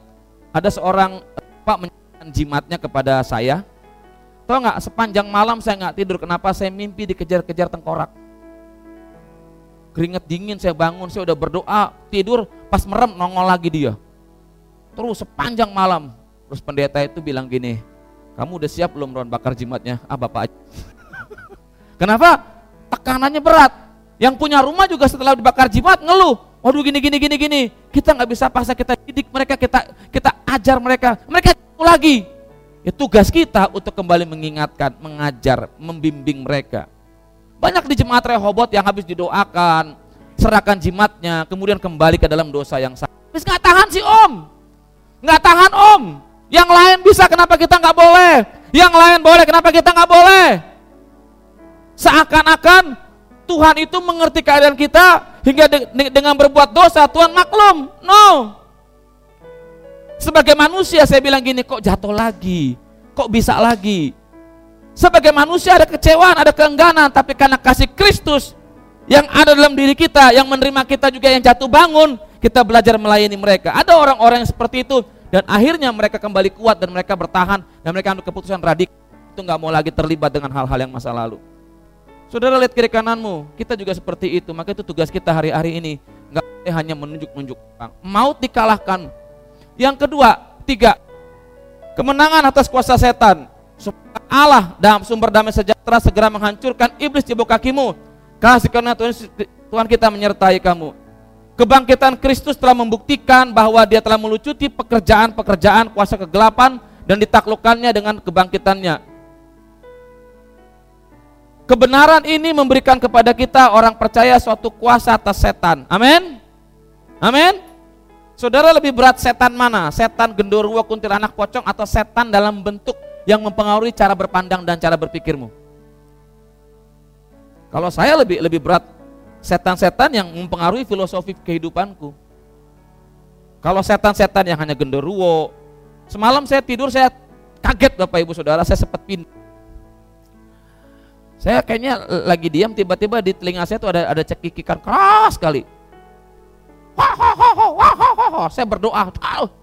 ada seorang Pak menyerahkan jimatnya kepada saya. Tahu nggak sepanjang malam saya nggak tidur, kenapa saya mimpi dikejar-kejar tengkorak? Keringet dingin saya bangun, saya udah berdoa, tidur, pas merem nongol lagi dia. Terus sepanjang malam, terus pendeta itu bilang gini, kamu udah siap belum Ron bakar jimatnya? Ah bapak *laughs* Kenapa? Tekanannya berat. Yang punya rumah juga setelah dibakar jimat ngeluh. Waduh gini gini gini gini. Kita nggak bisa paksa kita didik mereka, kita kita ajar mereka. Mereka lagi. Ya tugas kita untuk kembali mengingatkan, mengajar, membimbing mereka. Banyak di jemaat Rehobot yang habis didoakan, serahkan jimatnya, kemudian kembali ke dalam dosa yang sama. Habis nggak tahan sih om, nggak tahan om. Yang lain bisa, kenapa kita nggak boleh? Yang lain boleh, kenapa kita nggak boleh? Seakan-akan Tuhan itu mengerti keadaan kita hingga de dengan berbuat dosa Tuhan maklum. No. Sebagai manusia saya bilang gini, kok jatuh lagi? Kok bisa lagi? Sebagai manusia ada kecewaan, ada keengganan, tapi karena kasih Kristus yang ada dalam diri kita, yang menerima kita juga yang jatuh bangun, kita belajar melayani mereka. Ada orang-orang yang seperti itu dan akhirnya mereka kembali kuat dan mereka bertahan dan mereka ambil keputusan radikal itu nggak mau lagi terlibat dengan hal-hal yang masa lalu. Saudara lihat kiri kananmu, kita juga seperti itu. Maka itu tugas kita hari-hari ini. Nggak hanya menunjuk-nunjuk orang. Dikalahkan, yang kedua, tiga, kemenangan atas kuasa setan. Allah dalam sumber damai sejahtera segera menghancurkan iblis di bawah kakimu. Kasih karena Tuhan, Tuhan kita menyertai kamu. Kebangkitan Kristus telah membuktikan bahwa dia telah melucuti pekerjaan-pekerjaan kuasa kegelapan dan ditaklukkannya dengan kebangkitannya. Kebenaran ini memberikan kepada kita orang percaya suatu kuasa atas setan. Amin. Amin. Saudara lebih berat setan mana? Setan gendorwo kuntilanak pocong atau setan dalam bentuk yang mempengaruhi cara berpandang dan cara berpikirmu? Kalau saya lebih lebih berat setan-setan yang mempengaruhi filosofi kehidupanku. Kalau setan-setan yang hanya genderuwo, semalam saya tidur saya kaget Bapak Ibu Saudara, saya sempat pindah. Saya kayaknya lagi diam tiba-tiba di telinga saya tuh ada ada cekikikan keras sekali saya berdoa,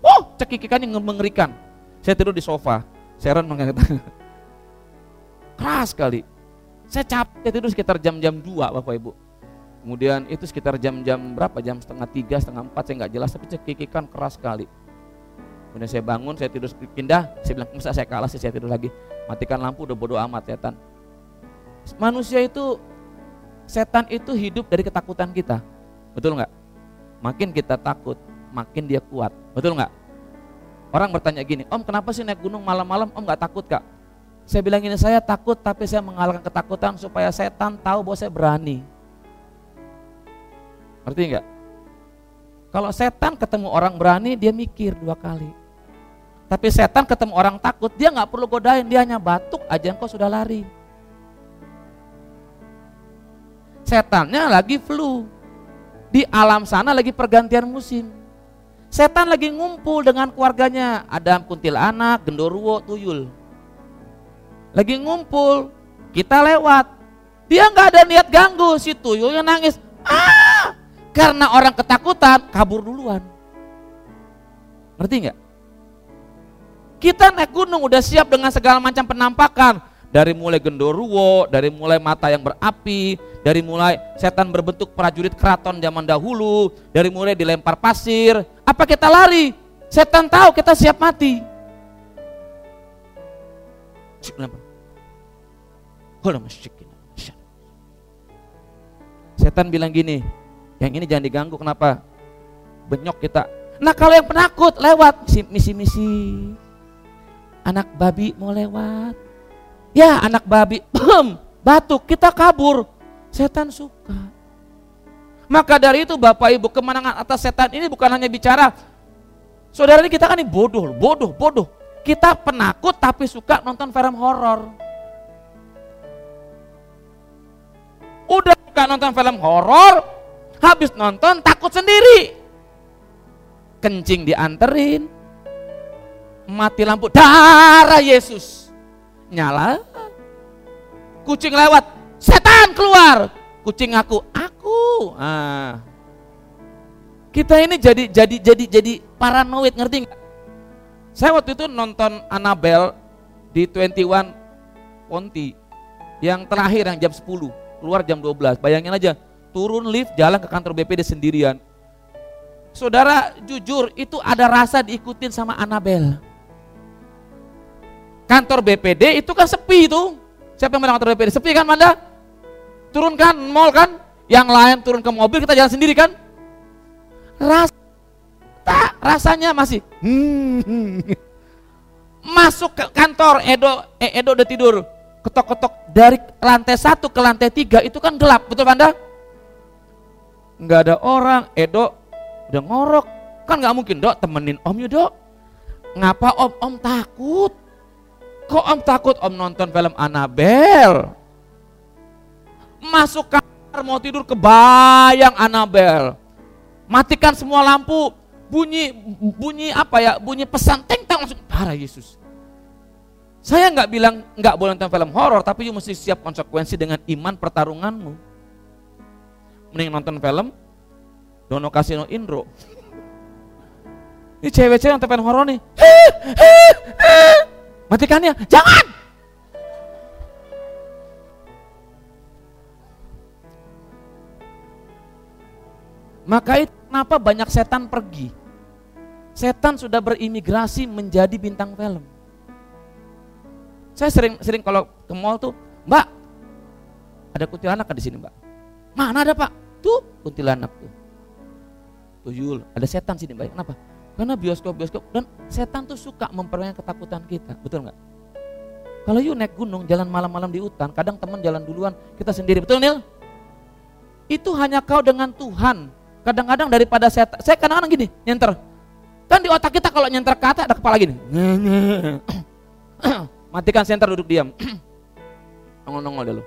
oh, cekikikan yang mengerikan. Saya tidur di sofa, Sharon mengatakan, *laughs* keras sekali. Saya capek tidur sekitar jam-jam 2 Bapak Ibu. Kemudian itu sekitar jam-jam berapa? Jam setengah tiga, setengah empat, saya nggak jelas, tapi cekikikan keras sekali. Kemudian saya bangun, saya tidur pindah, saya bilang, masa saya kalah sih, saya tidur lagi. Matikan lampu, udah bodoh amat setan. Manusia itu, setan itu hidup dari ketakutan kita. Betul nggak? Makin kita takut, makin dia kuat. Betul nggak? Orang bertanya gini, Om kenapa sih naik gunung malam-malam Om nggak takut kak? Saya bilang ini saya takut tapi saya mengalahkan ketakutan supaya setan tahu bahwa saya berani. Ngerti nggak? Kalau setan ketemu orang berani dia mikir dua kali. Tapi setan ketemu orang takut dia nggak perlu godain dia hanya batuk aja engkau sudah lari. Setannya lagi flu. Di alam sana lagi pergantian musim. Setan lagi ngumpul dengan keluarganya. Ada kuntilanak, gendorwo, tuyul. Lagi ngumpul. Kita lewat. Dia nggak ada niat ganggu. Si tuyulnya nangis. Ah! Karena orang ketakutan, kabur duluan. Ngerti nggak? Kita naik gunung udah siap dengan segala macam penampakan dari mulai gendoruwo, dari mulai mata yang berapi, dari mulai setan berbentuk prajurit keraton zaman dahulu, dari mulai dilempar pasir. Apa kita lari? Setan tahu kita siap mati. Setan bilang gini, yang ini jangan diganggu, kenapa? Benyok kita. Nah kalau yang penakut lewat misi-misi, anak babi mau lewat, Ya anak babi, *clears throat* batuk, kita kabur. Setan suka. Maka dari itu Bapak Ibu kemenangan atas setan ini bukan hanya bicara Saudara ini kita kan ini bodoh, bodoh, bodoh. Kita penakut tapi suka nonton film horor. Udah suka nonton film horor, habis nonton takut sendiri. Kencing dianterin, mati lampu, darah Yesus nyala. Kucing lewat, setan keluar. Kucing aku, aku. Ah. Kita ini jadi jadi jadi jadi paranoid ngerti nggak? Saya waktu itu nonton Annabelle di 21 Ponti yang terakhir yang jam 10 keluar jam 12 bayangin aja turun lift jalan ke kantor BPD sendirian. Saudara jujur itu ada rasa diikutin sama Annabelle kantor BPD itu kan sepi itu. Siapa yang bilang kantor BPD sepi kan Manda? Turun kan mall kan? Yang lain turun ke mobil kita jalan sendiri kan? Rasa tak rasanya masih hmm. masuk ke kantor Edo eh, Edo udah tidur. Ketok-ketok dari lantai satu ke lantai tiga itu kan gelap betul anda nggak ada orang. Edo udah ngorok. Kan nggak mungkin dok temenin om yuk dok. Ngapa om? Om takut. Kok om takut? Om nonton film Annabelle. Masuk kamar mau tidur kebayang Annabelle. Matikan semua lampu. Bunyi bunyi apa ya? Bunyi pesan teng teng langsung parah Yesus. Saya nggak bilang nggak boleh nonton film horor tapi you mesti siap konsekuensi dengan iman pertarunganmu mending nonton film Dono Kasino Indro ini cewek-cewek yang film horor nih matikannya jangan maka itu Kenapa banyak setan pergi? Setan sudah berimigrasi menjadi bintang film. Saya sering sering kalau ke mall tuh, Mbak, ada kuntilanak di sini, Mbak. Mana ada, Pak? Tuh, kuntilanak tuh. Tuyul, ada setan sini, Mbak. Kenapa? Karena bioskop-bioskop dan setan tuh suka memperbanyak ketakutan kita, betul nggak? Kalau you naik gunung, jalan malam-malam di hutan, kadang teman jalan duluan, kita sendiri, betul Nil? Itu hanya kau dengan Tuhan Kadang-kadang daripada saya, saya kadang-kadang gini, nyenter. Kan di otak kita kalau nyenter kata ada kepala gini. *coughs* Matikan senter duduk diam. *coughs* Nongol-nongol dulu.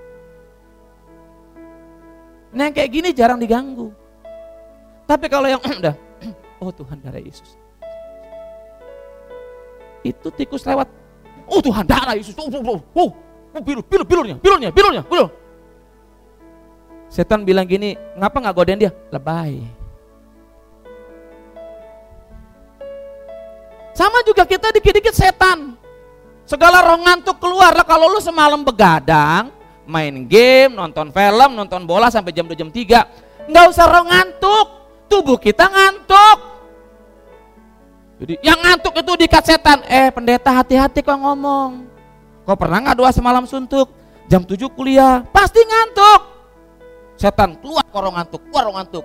Nah yang kayak gini jarang diganggu. Tapi kalau yang *clears throat* udah, *clears throat* oh Tuhan darah Yesus. Itu tikus lewat. Oh Tuhan darah Yesus. Oh, oh, oh, oh, oh biru, biru, birunya, birunya, birunya, biru. Setan bilang gini, ngapa nggak godain dia? Lebay. Sama juga kita dikit-dikit setan. Segala roh ngantuk keluar lah kalau lu semalam begadang, main game, nonton film, nonton bola sampai jam 2 jam 3. Nggak usah roh ngantuk, tubuh kita ngantuk. Jadi yang ngantuk itu dikat setan. Eh pendeta hati-hati kok ngomong. Kau pernah nggak doa semalam suntuk? Jam 7 kuliah, pasti ngantuk. Setan keluar korong ngantuk, keluar orang ngantuk.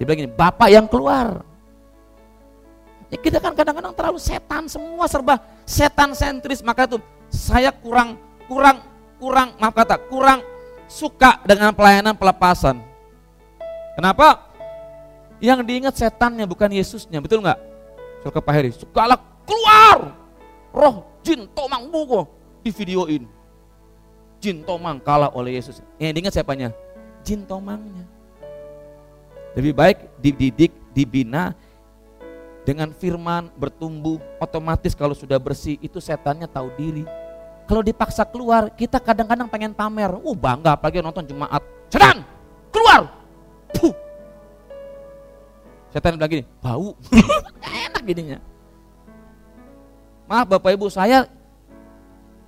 Dia bilang gini, bapak yang keluar. Ya, kita kan kadang-kadang terlalu setan semua serba setan sentris maka itu saya kurang kurang kurang maaf kata kurang suka dengan pelayanan pelepasan. Kenapa? Yang diingat setannya bukan Yesusnya, betul nggak? Surga Pak Heri, segala keluar roh jin tomang buko di videoin. Jin tomang kalah oleh Yesus. Yang diingat siapanya? jin tomangnya. Lebih baik dididik, dibina dengan firman bertumbuh otomatis kalau sudah bersih itu setannya tahu diri. Kalau dipaksa keluar, kita kadang-kadang pengen pamer. Uh bangga apalagi nonton jemaat. Setan, keluar. Puh. Setan bilang gini, bau. *laughs* Enak gininya. Maaf Bapak Ibu, saya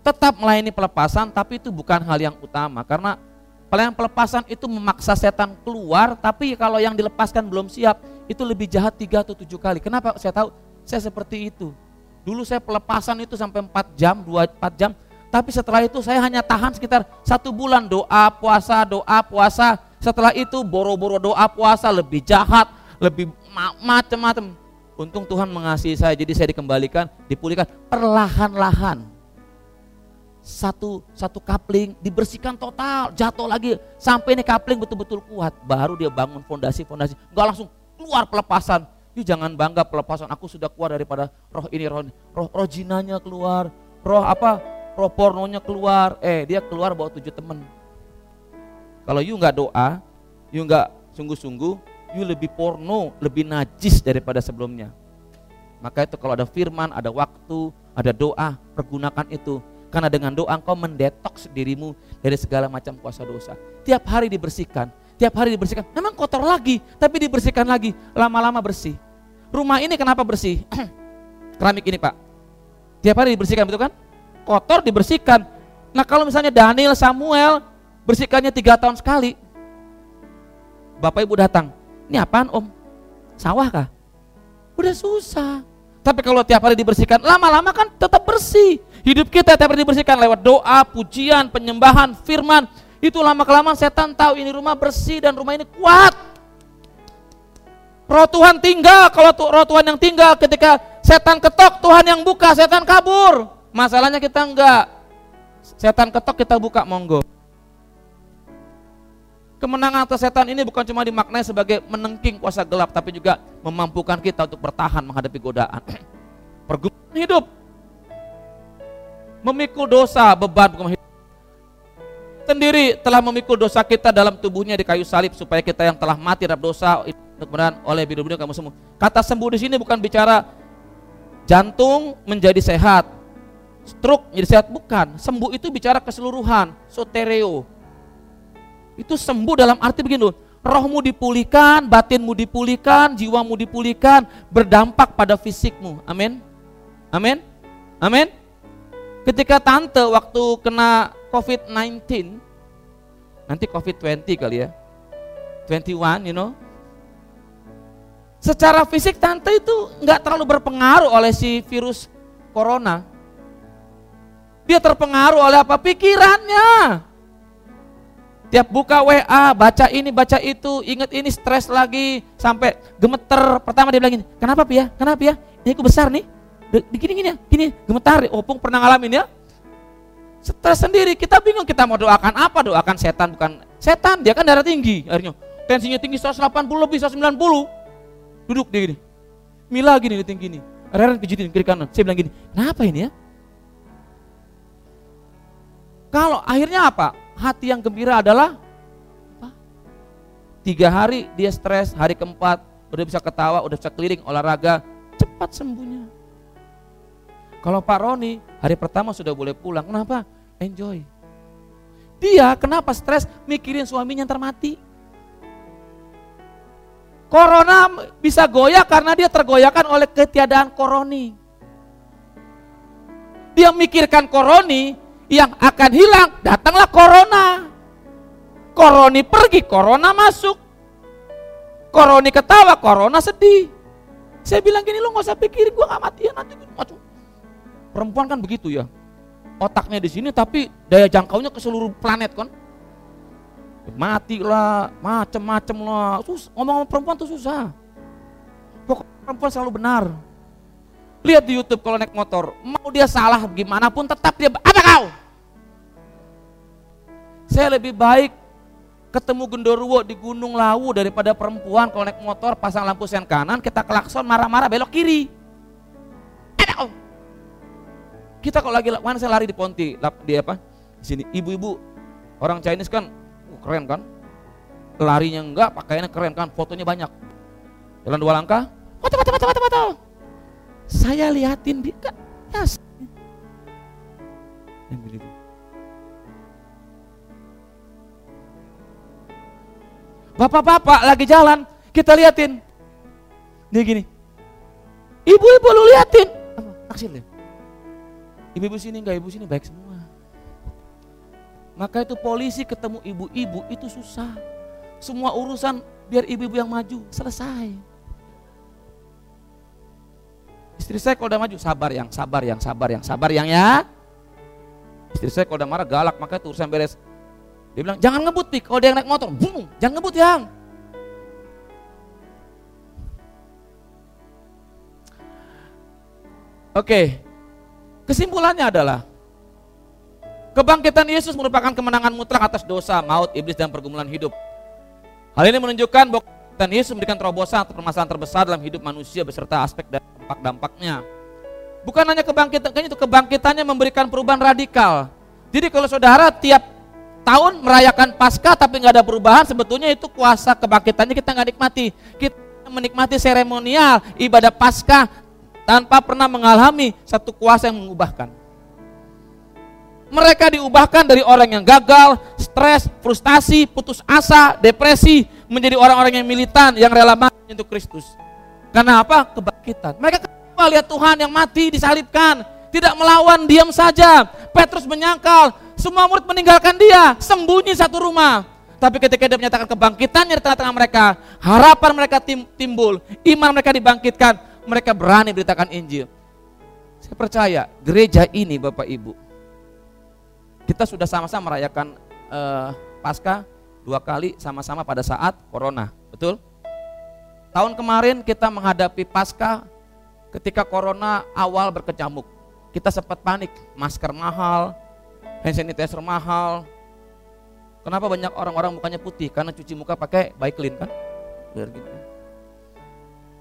tetap melayani pelepasan tapi itu bukan hal yang utama karena Pelayanan pelepasan itu memaksa setan keluar, tapi kalau yang dilepaskan belum siap, itu lebih jahat tiga atau tujuh kali. Kenapa saya tahu? Saya seperti itu. Dulu saya pelepasan itu sampai 4 jam, 2 4 jam, tapi setelah itu saya hanya tahan sekitar satu bulan. Doa, puasa, doa, puasa. Setelah itu boro-boro doa, puasa lebih jahat, lebih macam-macam. Untung Tuhan mengasihi saya, jadi saya dikembalikan, dipulihkan. Perlahan-lahan satu satu kapling dibersihkan total jatuh lagi. Sampai ini kapling betul-betul kuat. Baru dia bangun fondasi fondasi nggak langsung keluar pelepasan. Ih, jangan bangga pelepasan. Aku sudah keluar daripada roh ini roh roh, roh jinanya keluar. Roh apa roh pornonya keluar eh dia keluar bawa tujuh temen kalau you nggak doa you nggak sungguh-sungguh you lebih porno lebih najis daripada sebelumnya maka itu kalau ada firman ada waktu ada doa pergunakan itu karena dengan doa engkau mendetoks dirimu dari segala macam kuasa dosa. Tiap hari dibersihkan. tiap hari dibersihkan. Memang kotor lagi, tapi dibersihkan lagi, lama-lama bersih. Rumah ini kenapa bersih? *clears throat* Keramik ini pak, tiap hari dibersihkan betul kan? Kotor dibersihkan. Nah kalau misalnya Daniel, Samuel bersihkannya tiga tahun sekali, bapak ibu datang, ini apaan om? Sawah kah? Udah susah. Tapi kalau tiap hari dibersihkan, lama-lama kan tetap bersih. Hidup kita tiap hari dibersihkan lewat doa, pujian, penyembahan, firman, itu lama kelamaan setan tahu ini rumah bersih dan rumah ini kuat. Roh Tuhan tinggal, kalau roh Tuhan yang tinggal ketika setan ketok, Tuhan yang buka, setan kabur. Masalahnya kita enggak. Setan ketok kita buka, monggo. Kemenangan atas setan ini bukan cuma dimaknai sebagai menengking kuasa gelap, tapi juga memampukan kita untuk bertahan menghadapi godaan. *clears throat* Pergumulan hidup. Memikul dosa, beban hidup sendiri telah memikul dosa kita dalam tubuhnya di kayu salib supaya kita yang telah mati dalam dosa kemudian oleh bidu-bidu kamu semua. Kata sembuh di sini bukan bicara jantung menjadi sehat, stroke menjadi sehat bukan. Sembuh itu bicara keseluruhan, sotereo. Itu sembuh dalam arti begini, rohmu dipulihkan, batinmu dipulihkan, jiwamu dipulihkan, berdampak pada fisikmu. Amin. Amin. Amin. Ketika tante waktu kena COVID-19, nanti COVID-20 kali ya, 21 you know, secara fisik tante itu nggak terlalu berpengaruh oleh si virus corona. Dia terpengaruh oleh apa? Pikirannya. Tiap buka WA, baca ini, baca itu, inget ini, stres lagi, sampai gemeter. Pertama dia bilang gini, kenapa Pia? Kenapa ya? Ini aku besar nih, gini gini ya, gini gemetar. Opung pernah ngalamin ya? Stres sendiri, kita bingung kita mau doakan apa? Doakan setan bukan setan, dia kan darah tinggi akhirnya. Tensinya tinggi 180 lebih 190. Duduk dia gini. Mila gini dia tinggi gini. Reren pijitin kiri kanan. Saya bilang gini, kenapa ini ya? Kalau akhirnya apa? Hati yang gembira adalah apa? Tiga hari dia stres, hari keempat udah bisa ketawa, udah bisa keliling, olahraga, cepat sembuhnya. Kalau Pak Roni hari pertama sudah boleh pulang, kenapa? Enjoy. Dia kenapa stres mikirin suaminya yang termati? Corona bisa goyah karena dia tergoyahkan oleh ketiadaan koroni. Dia mikirkan koroni yang akan hilang, datanglah corona. Koroni pergi, corona masuk. Koroni ketawa, corona sedih. Saya bilang gini, lo gak usah pikirin, gue gak mati ya nanti. Perempuan kan begitu ya. Otaknya di sini tapi daya jangkaunya ke seluruh planet kan. Mati lah, macem-macem lah. Sus, ngomong sama perempuan tuh susah. Pokoknya perempuan selalu benar. Lihat di YouTube kalau naik motor, mau dia salah gimana pun tetap dia apa kau? Saya lebih baik ketemu genderuwo di Gunung Lawu daripada perempuan kalau naik motor pasang lampu sen kanan kita klakson marah-marah belok kiri. Ada kau. Kita kalau lagi mana saya lari di Ponti, di apa? Di sini ibu-ibu orang Chinese kan uh, keren kan? Larinya enggak, pakaiannya keren kan, fotonya banyak. Jalan dua langkah, foto foto foto foto foto. Saya liatin dia yes. Yang begitu. Bapak-bapak lagi jalan, kita liatin. Dia gini. Ibu-ibu lu liatin. Deh. Ibu-ibu sini enggak, ibu sini baik semua. Maka itu polisi ketemu ibu-ibu itu susah. Semua urusan biar ibu-ibu yang maju, selesai. Istri saya kalau udah maju, sabar yang, sabar yang, sabar yang, sabar yang ya. Istri saya kalau udah marah galak, maka itu urusan beres. Dia bilang, jangan ngebut pik, kalau dia naik motor, bung, jangan ngebut yang. Oke, Kesimpulannya adalah kebangkitan Yesus merupakan kemenangan mutlak atas dosa, maut, iblis dan pergumulan hidup. Hal ini menunjukkan bahwa kebangkitan Yesus memberikan terobosan atau permasalahan terbesar dalam hidup manusia beserta aspek dan dampak-dampaknya. Bukan hanya kebangkitan, itu kebangkitannya memberikan perubahan radikal. Jadi kalau saudara tiap tahun merayakan Paskah tapi nggak ada perubahan, sebetulnya itu kuasa kebangkitannya kita nggak nikmati. Kita menikmati seremonial ibadah Paskah tanpa pernah mengalami satu kuasa yang mengubahkan. Mereka diubahkan dari orang yang gagal, stres, frustasi, putus asa, depresi, menjadi orang-orang yang militan, yang rela mati untuk Kristus. Karena apa? Kebangkitan. Mereka kecewa lihat Tuhan yang mati disalibkan, tidak melawan, diam saja. Petrus menyangkal, semua murid meninggalkan dia, sembunyi satu rumah. Tapi ketika dia menyatakan kebangkitannya di tengah-tengah mereka, harapan mereka timbul, iman mereka dibangkitkan, mereka berani beritakan Injil. Saya percaya gereja ini Bapak Ibu, kita sudah sama-sama merayakan uh, Pasca dua kali sama-sama pada saat Corona, betul? Tahun kemarin kita menghadapi Pasca ketika Corona awal berkecamuk. Kita sempat panik, masker mahal, hand sanitizer mahal. Kenapa banyak orang-orang mukanya putih? Karena cuci muka pakai Baiklin kan? Gitu.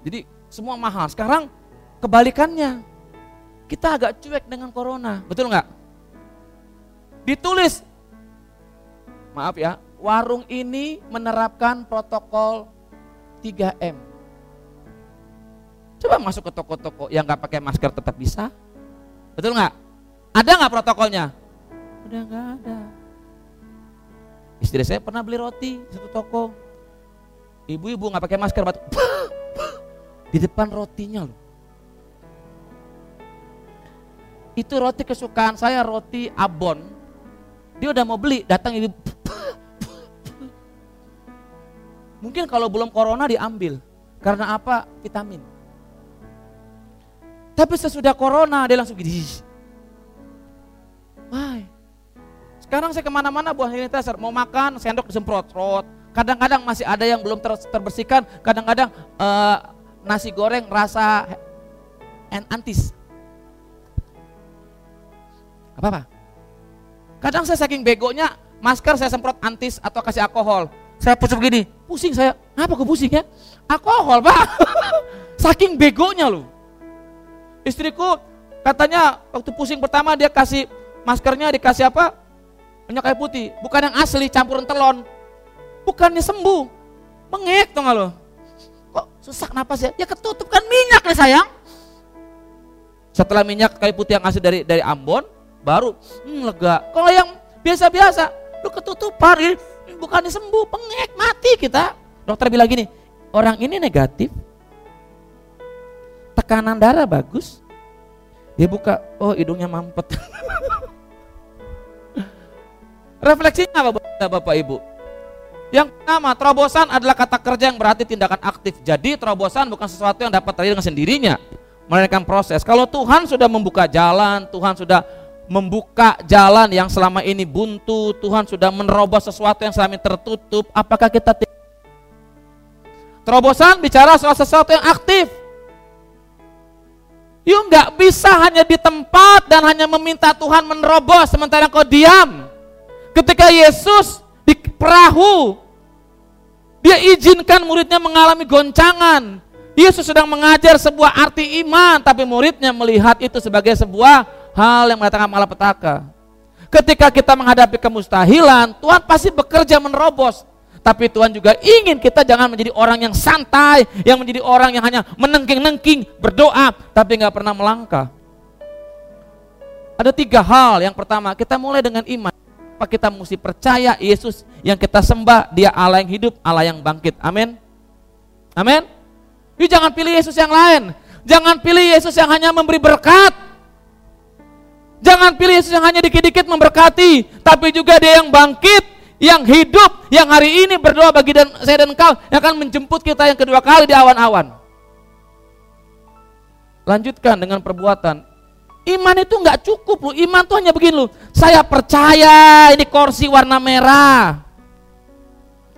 Jadi semua mahal. Sekarang kebalikannya. Kita agak cuek dengan corona, betul nggak? Ditulis, maaf ya, warung ini menerapkan protokol 3M. Coba masuk ke toko-toko yang nggak pakai masker tetap bisa, betul nggak? Ada nggak protokolnya? Udah nggak ada. Istri saya pernah beli roti di satu toko. Ibu-ibu nggak pakai masker, batu *laughs* di depan rotinya loh. Itu roti kesukaan saya, roti abon. Dia udah mau beli, datang ibu. Mungkin kalau belum corona diambil. Karena apa? Vitamin. Tapi sesudah corona dia langsung gini. Wah. Sekarang saya ke mana-mana buah sanitizer. Mau makan, sendok disemprot. Kadang-kadang masih ada yang belum ter terbersihkan. Kadang-kadang uh, nasi goreng rasa antis. Apa-apa? Kadang saya saking begonya, masker saya semprot antis atau kasih alkohol. Saya pusing begini, pusing saya. Apa gue pusing ya? Alkohol pak. *laughs* saking begonya loh. Istriku katanya waktu pusing pertama dia kasih maskernya dikasih apa? Minyak kayu putih. Bukan yang asli, campuran telon. Bukannya sembuh. Mengek tuh loh kok sesak napas ya? Ya ketutup kan minyak nih sayang. Setelah minyak kayu putih yang asli dari dari Ambon, baru hmm, lega. Kalau yang biasa-biasa, lu ketutupan, ini bukannya sembuh, pengek, mati kita. Dokter bilang gini, orang ini negatif, tekanan darah bagus, dia buka, oh hidungnya mampet. *laughs* Refleksinya apa Bapak Ibu? Yang pertama, terobosan adalah kata kerja yang berarti tindakan aktif. Jadi terobosan bukan sesuatu yang dapat terjadi dengan sendirinya, melainkan proses. Kalau Tuhan sudah membuka jalan, Tuhan sudah membuka jalan yang selama ini buntu, Tuhan sudah menerobos sesuatu yang selama ini tertutup, apakah kita Terobosan bicara soal sesuatu yang aktif. Yuk nggak bisa hanya di tempat dan hanya meminta Tuhan menerobos sementara kau diam. Ketika Yesus di perahu. Dia izinkan muridnya mengalami goncangan. Yesus sedang mengajar sebuah arti iman, tapi muridnya melihat itu sebagai sebuah hal yang mendatangkan malapetaka. Ketika kita menghadapi kemustahilan, Tuhan pasti bekerja menerobos. Tapi Tuhan juga ingin kita jangan menjadi orang yang santai, yang menjadi orang yang hanya menengking-nengking, berdoa, tapi nggak pernah melangkah. Ada tiga hal. Yang pertama, kita mulai dengan iman apa kita mesti percaya Yesus yang kita sembah, dia Allah yang hidup, Allah yang bangkit. Amin. Amin. Jangan pilih Yesus yang lain. Jangan pilih Yesus yang hanya memberi berkat. Jangan pilih Yesus yang hanya dikit-dikit memberkati, tapi juga dia yang bangkit, yang hidup, yang hari ini berdoa bagi dan saya dan kau yang akan menjemput kita yang kedua kali di awan-awan. Lanjutkan dengan perbuatan. Iman itu nggak cukup loh. Iman tuh hanya begini loh. Saya percaya ini kursi warna merah.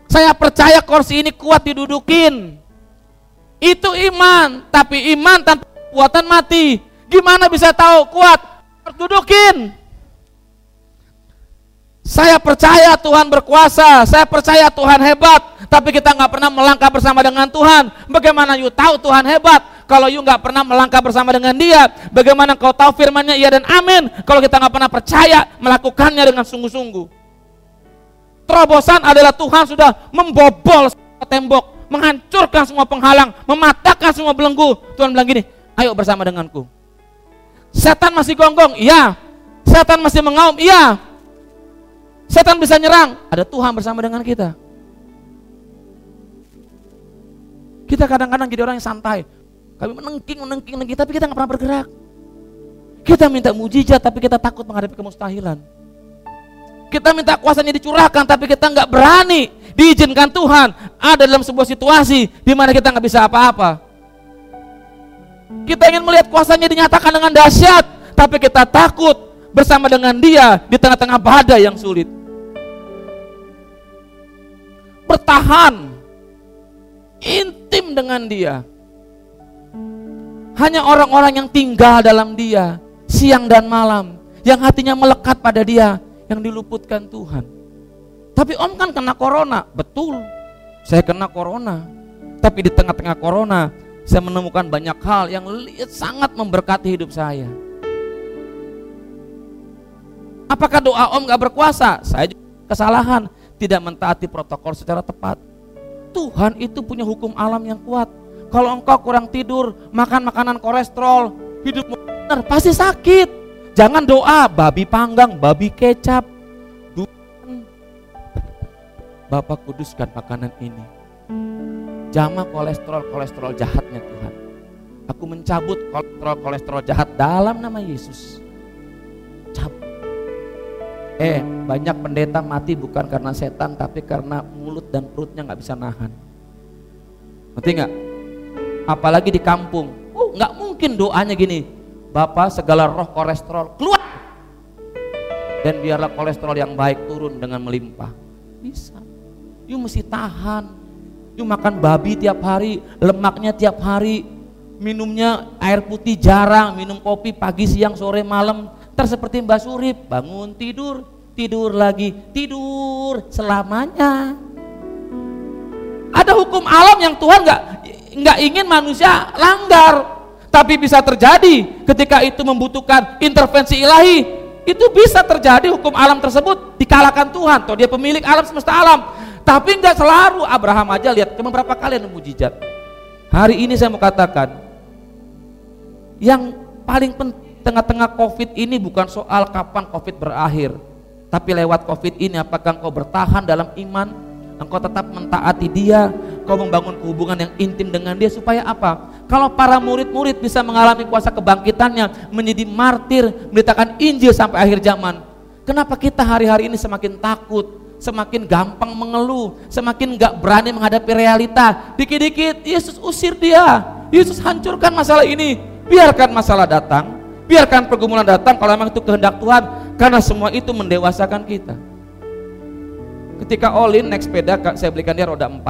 Saya percaya kursi ini kuat didudukin. Itu iman. Tapi iman tanpa kekuatan mati. Gimana bisa tahu kuat? Dudukin. Saya percaya Tuhan berkuasa, saya percaya Tuhan hebat, tapi kita nggak pernah melangkah bersama dengan Tuhan. Bagaimana you tahu Tuhan hebat? kalau you nggak pernah melangkah bersama dengan dia, bagaimana kau tahu firmannya iya dan amin kalau kita nggak pernah percaya melakukannya dengan sungguh-sungguh. Terobosan adalah Tuhan sudah membobol tembok, menghancurkan semua penghalang, mematahkan semua belenggu. Tuhan bilang gini, ayo bersama denganku. Setan masih gonggong, iya. Setan masih mengaum, iya. Setan bisa nyerang, ada Tuhan bersama dengan kita. Kita kadang-kadang jadi orang yang santai. Kami menengking, menengking, menengking, tapi kita nggak pernah bergerak. Kita minta mujizat, tapi kita takut menghadapi kemustahilan. Kita minta kuasanya dicurahkan, tapi kita nggak berani diizinkan Tuhan ada dalam sebuah situasi di mana kita nggak bisa apa-apa. Kita ingin melihat kuasanya dinyatakan dengan dahsyat, tapi kita takut bersama dengan Dia di tengah-tengah badai yang sulit. Bertahan intim dengan Dia. Hanya orang-orang yang tinggal dalam Dia siang dan malam, yang hatinya melekat pada Dia, yang diluputkan Tuhan. Tapi Om kan kena corona, betul. Saya kena corona. Tapi di tengah-tengah corona, saya menemukan banyak hal yang sangat memberkati hidup saya. Apakah doa Om gak berkuasa? Saya juga kesalahan, tidak mentaati protokol secara tepat. Tuhan itu punya hukum alam yang kuat. Kalau engkau kurang tidur, makan makanan kolesterol, hidupmu benar, pasti sakit. Jangan doa babi panggang, babi kecap. Bapak kuduskan makanan ini. Jama kolesterol-kolesterol jahatnya Tuhan. Aku mencabut kolesterol-kolesterol jahat dalam nama Yesus. Cabut. Eh, banyak pendeta mati bukan karena setan, tapi karena mulut dan perutnya nggak bisa nahan. Ngerti nggak? Apalagi di kampung. Oh, nggak mungkin doanya gini. Bapak segala roh kolesterol keluar. Dan biarlah kolesterol yang baik turun dengan melimpah. Bisa. You mesti tahan. You makan babi tiap hari, lemaknya tiap hari, minumnya air putih jarang, minum kopi pagi, siang, sore, malam. Ter seperti Mbak Surip, bangun tidur, tidur lagi, tidur selamanya. Ada hukum alam yang Tuhan nggak nggak ingin manusia langgar, tapi bisa terjadi ketika itu membutuhkan intervensi ilahi. Itu bisa terjadi hukum alam tersebut dikalahkan Tuhan. Toh dia pemilik alam semesta alam. Tapi nggak selalu Abraham aja lihat cuma berapa kali ada mujizat. Hari ini saya mau katakan yang paling penting tengah-tengah Covid ini bukan soal kapan Covid berakhir, tapi lewat Covid ini apakah engkau bertahan dalam iman, engkau tetap mentaati Dia, engkau membangun hubungan yang intim dengan Dia supaya apa? Kalau para murid-murid bisa mengalami kuasa kebangkitannya, menjadi martir, memberitakan Injil sampai akhir zaman, kenapa kita hari-hari ini semakin takut, semakin gampang mengeluh, semakin gak berani menghadapi realita. Dikit-dikit Yesus usir dia, Yesus hancurkan masalah ini. Biarkan masalah datang, biarkan pergumulan datang kalau memang itu kehendak Tuhan, karena semua itu mendewasakan kita. Ketika Olin naik sepeda, saya belikan dia roda 4.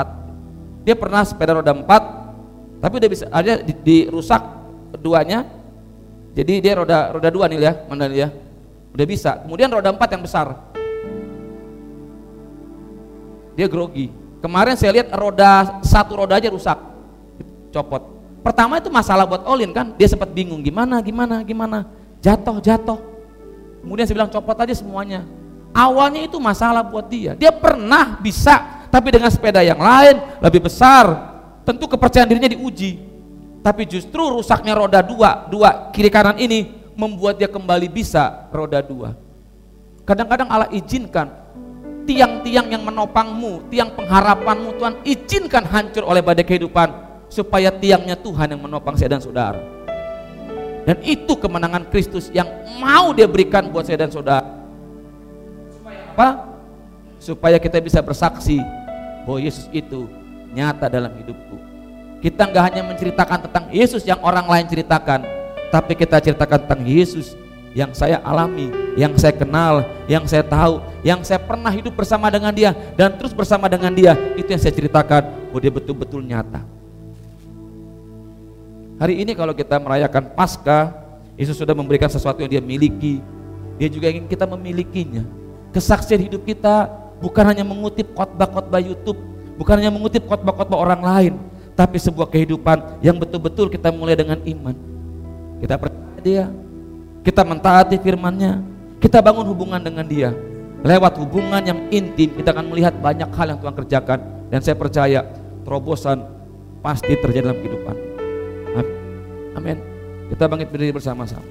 Dia pernah sepeda roda 4, tapi dia bisa ada dirusak keduanya. Jadi dia roda roda dua nih ya, mana dia? Udah bisa. Kemudian roda 4 yang besar dia grogi. Kemarin saya lihat roda satu roda aja rusak, copot. Pertama itu masalah buat Olin kan, dia sempat bingung gimana, gimana, gimana, jatuh, jatuh. Kemudian saya bilang copot aja semuanya. Awalnya itu masalah buat dia. Dia pernah bisa, tapi dengan sepeda yang lain lebih besar. Tentu kepercayaan dirinya diuji. Tapi justru rusaknya roda dua, dua kiri kanan ini membuat dia kembali bisa roda dua. Kadang-kadang Allah izinkan tiang-tiang yang menopangmu, tiang pengharapanmu Tuhan izinkan hancur oleh badai kehidupan supaya tiangnya Tuhan yang menopang saya dan saudara. Dan itu kemenangan Kristus yang mau dia berikan buat saya dan saudara. Supaya apa? Supaya kita bisa bersaksi bahwa Yesus itu nyata dalam hidupku. Kita nggak hanya menceritakan tentang Yesus yang orang lain ceritakan, tapi kita ceritakan tentang Yesus yang saya alami, yang saya kenal, yang saya tahu, yang saya pernah hidup bersama dengan dia dan terus bersama dengan dia, itu yang saya ceritakan bahwa dia betul-betul nyata. Hari ini kalau kita merayakan Paskah, Yesus sudah memberikan sesuatu yang dia miliki. Dia juga ingin kita memilikinya. Kesaksian hidup kita bukan hanya mengutip khotbah-khotbah YouTube, bukan hanya mengutip khotbah-khotbah orang lain, tapi sebuah kehidupan yang betul-betul kita mulai dengan iman. Kita percaya dia, kita mentaati firman-Nya, kita bangun hubungan dengan Dia. Lewat hubungan yang intim kita akan melihat banyak hal yang Tuhan kerjakan dan saya percaya terobosan pasti terjadi dalam kehidupan. Amin. Kita bangkit berdiri bersama-sama.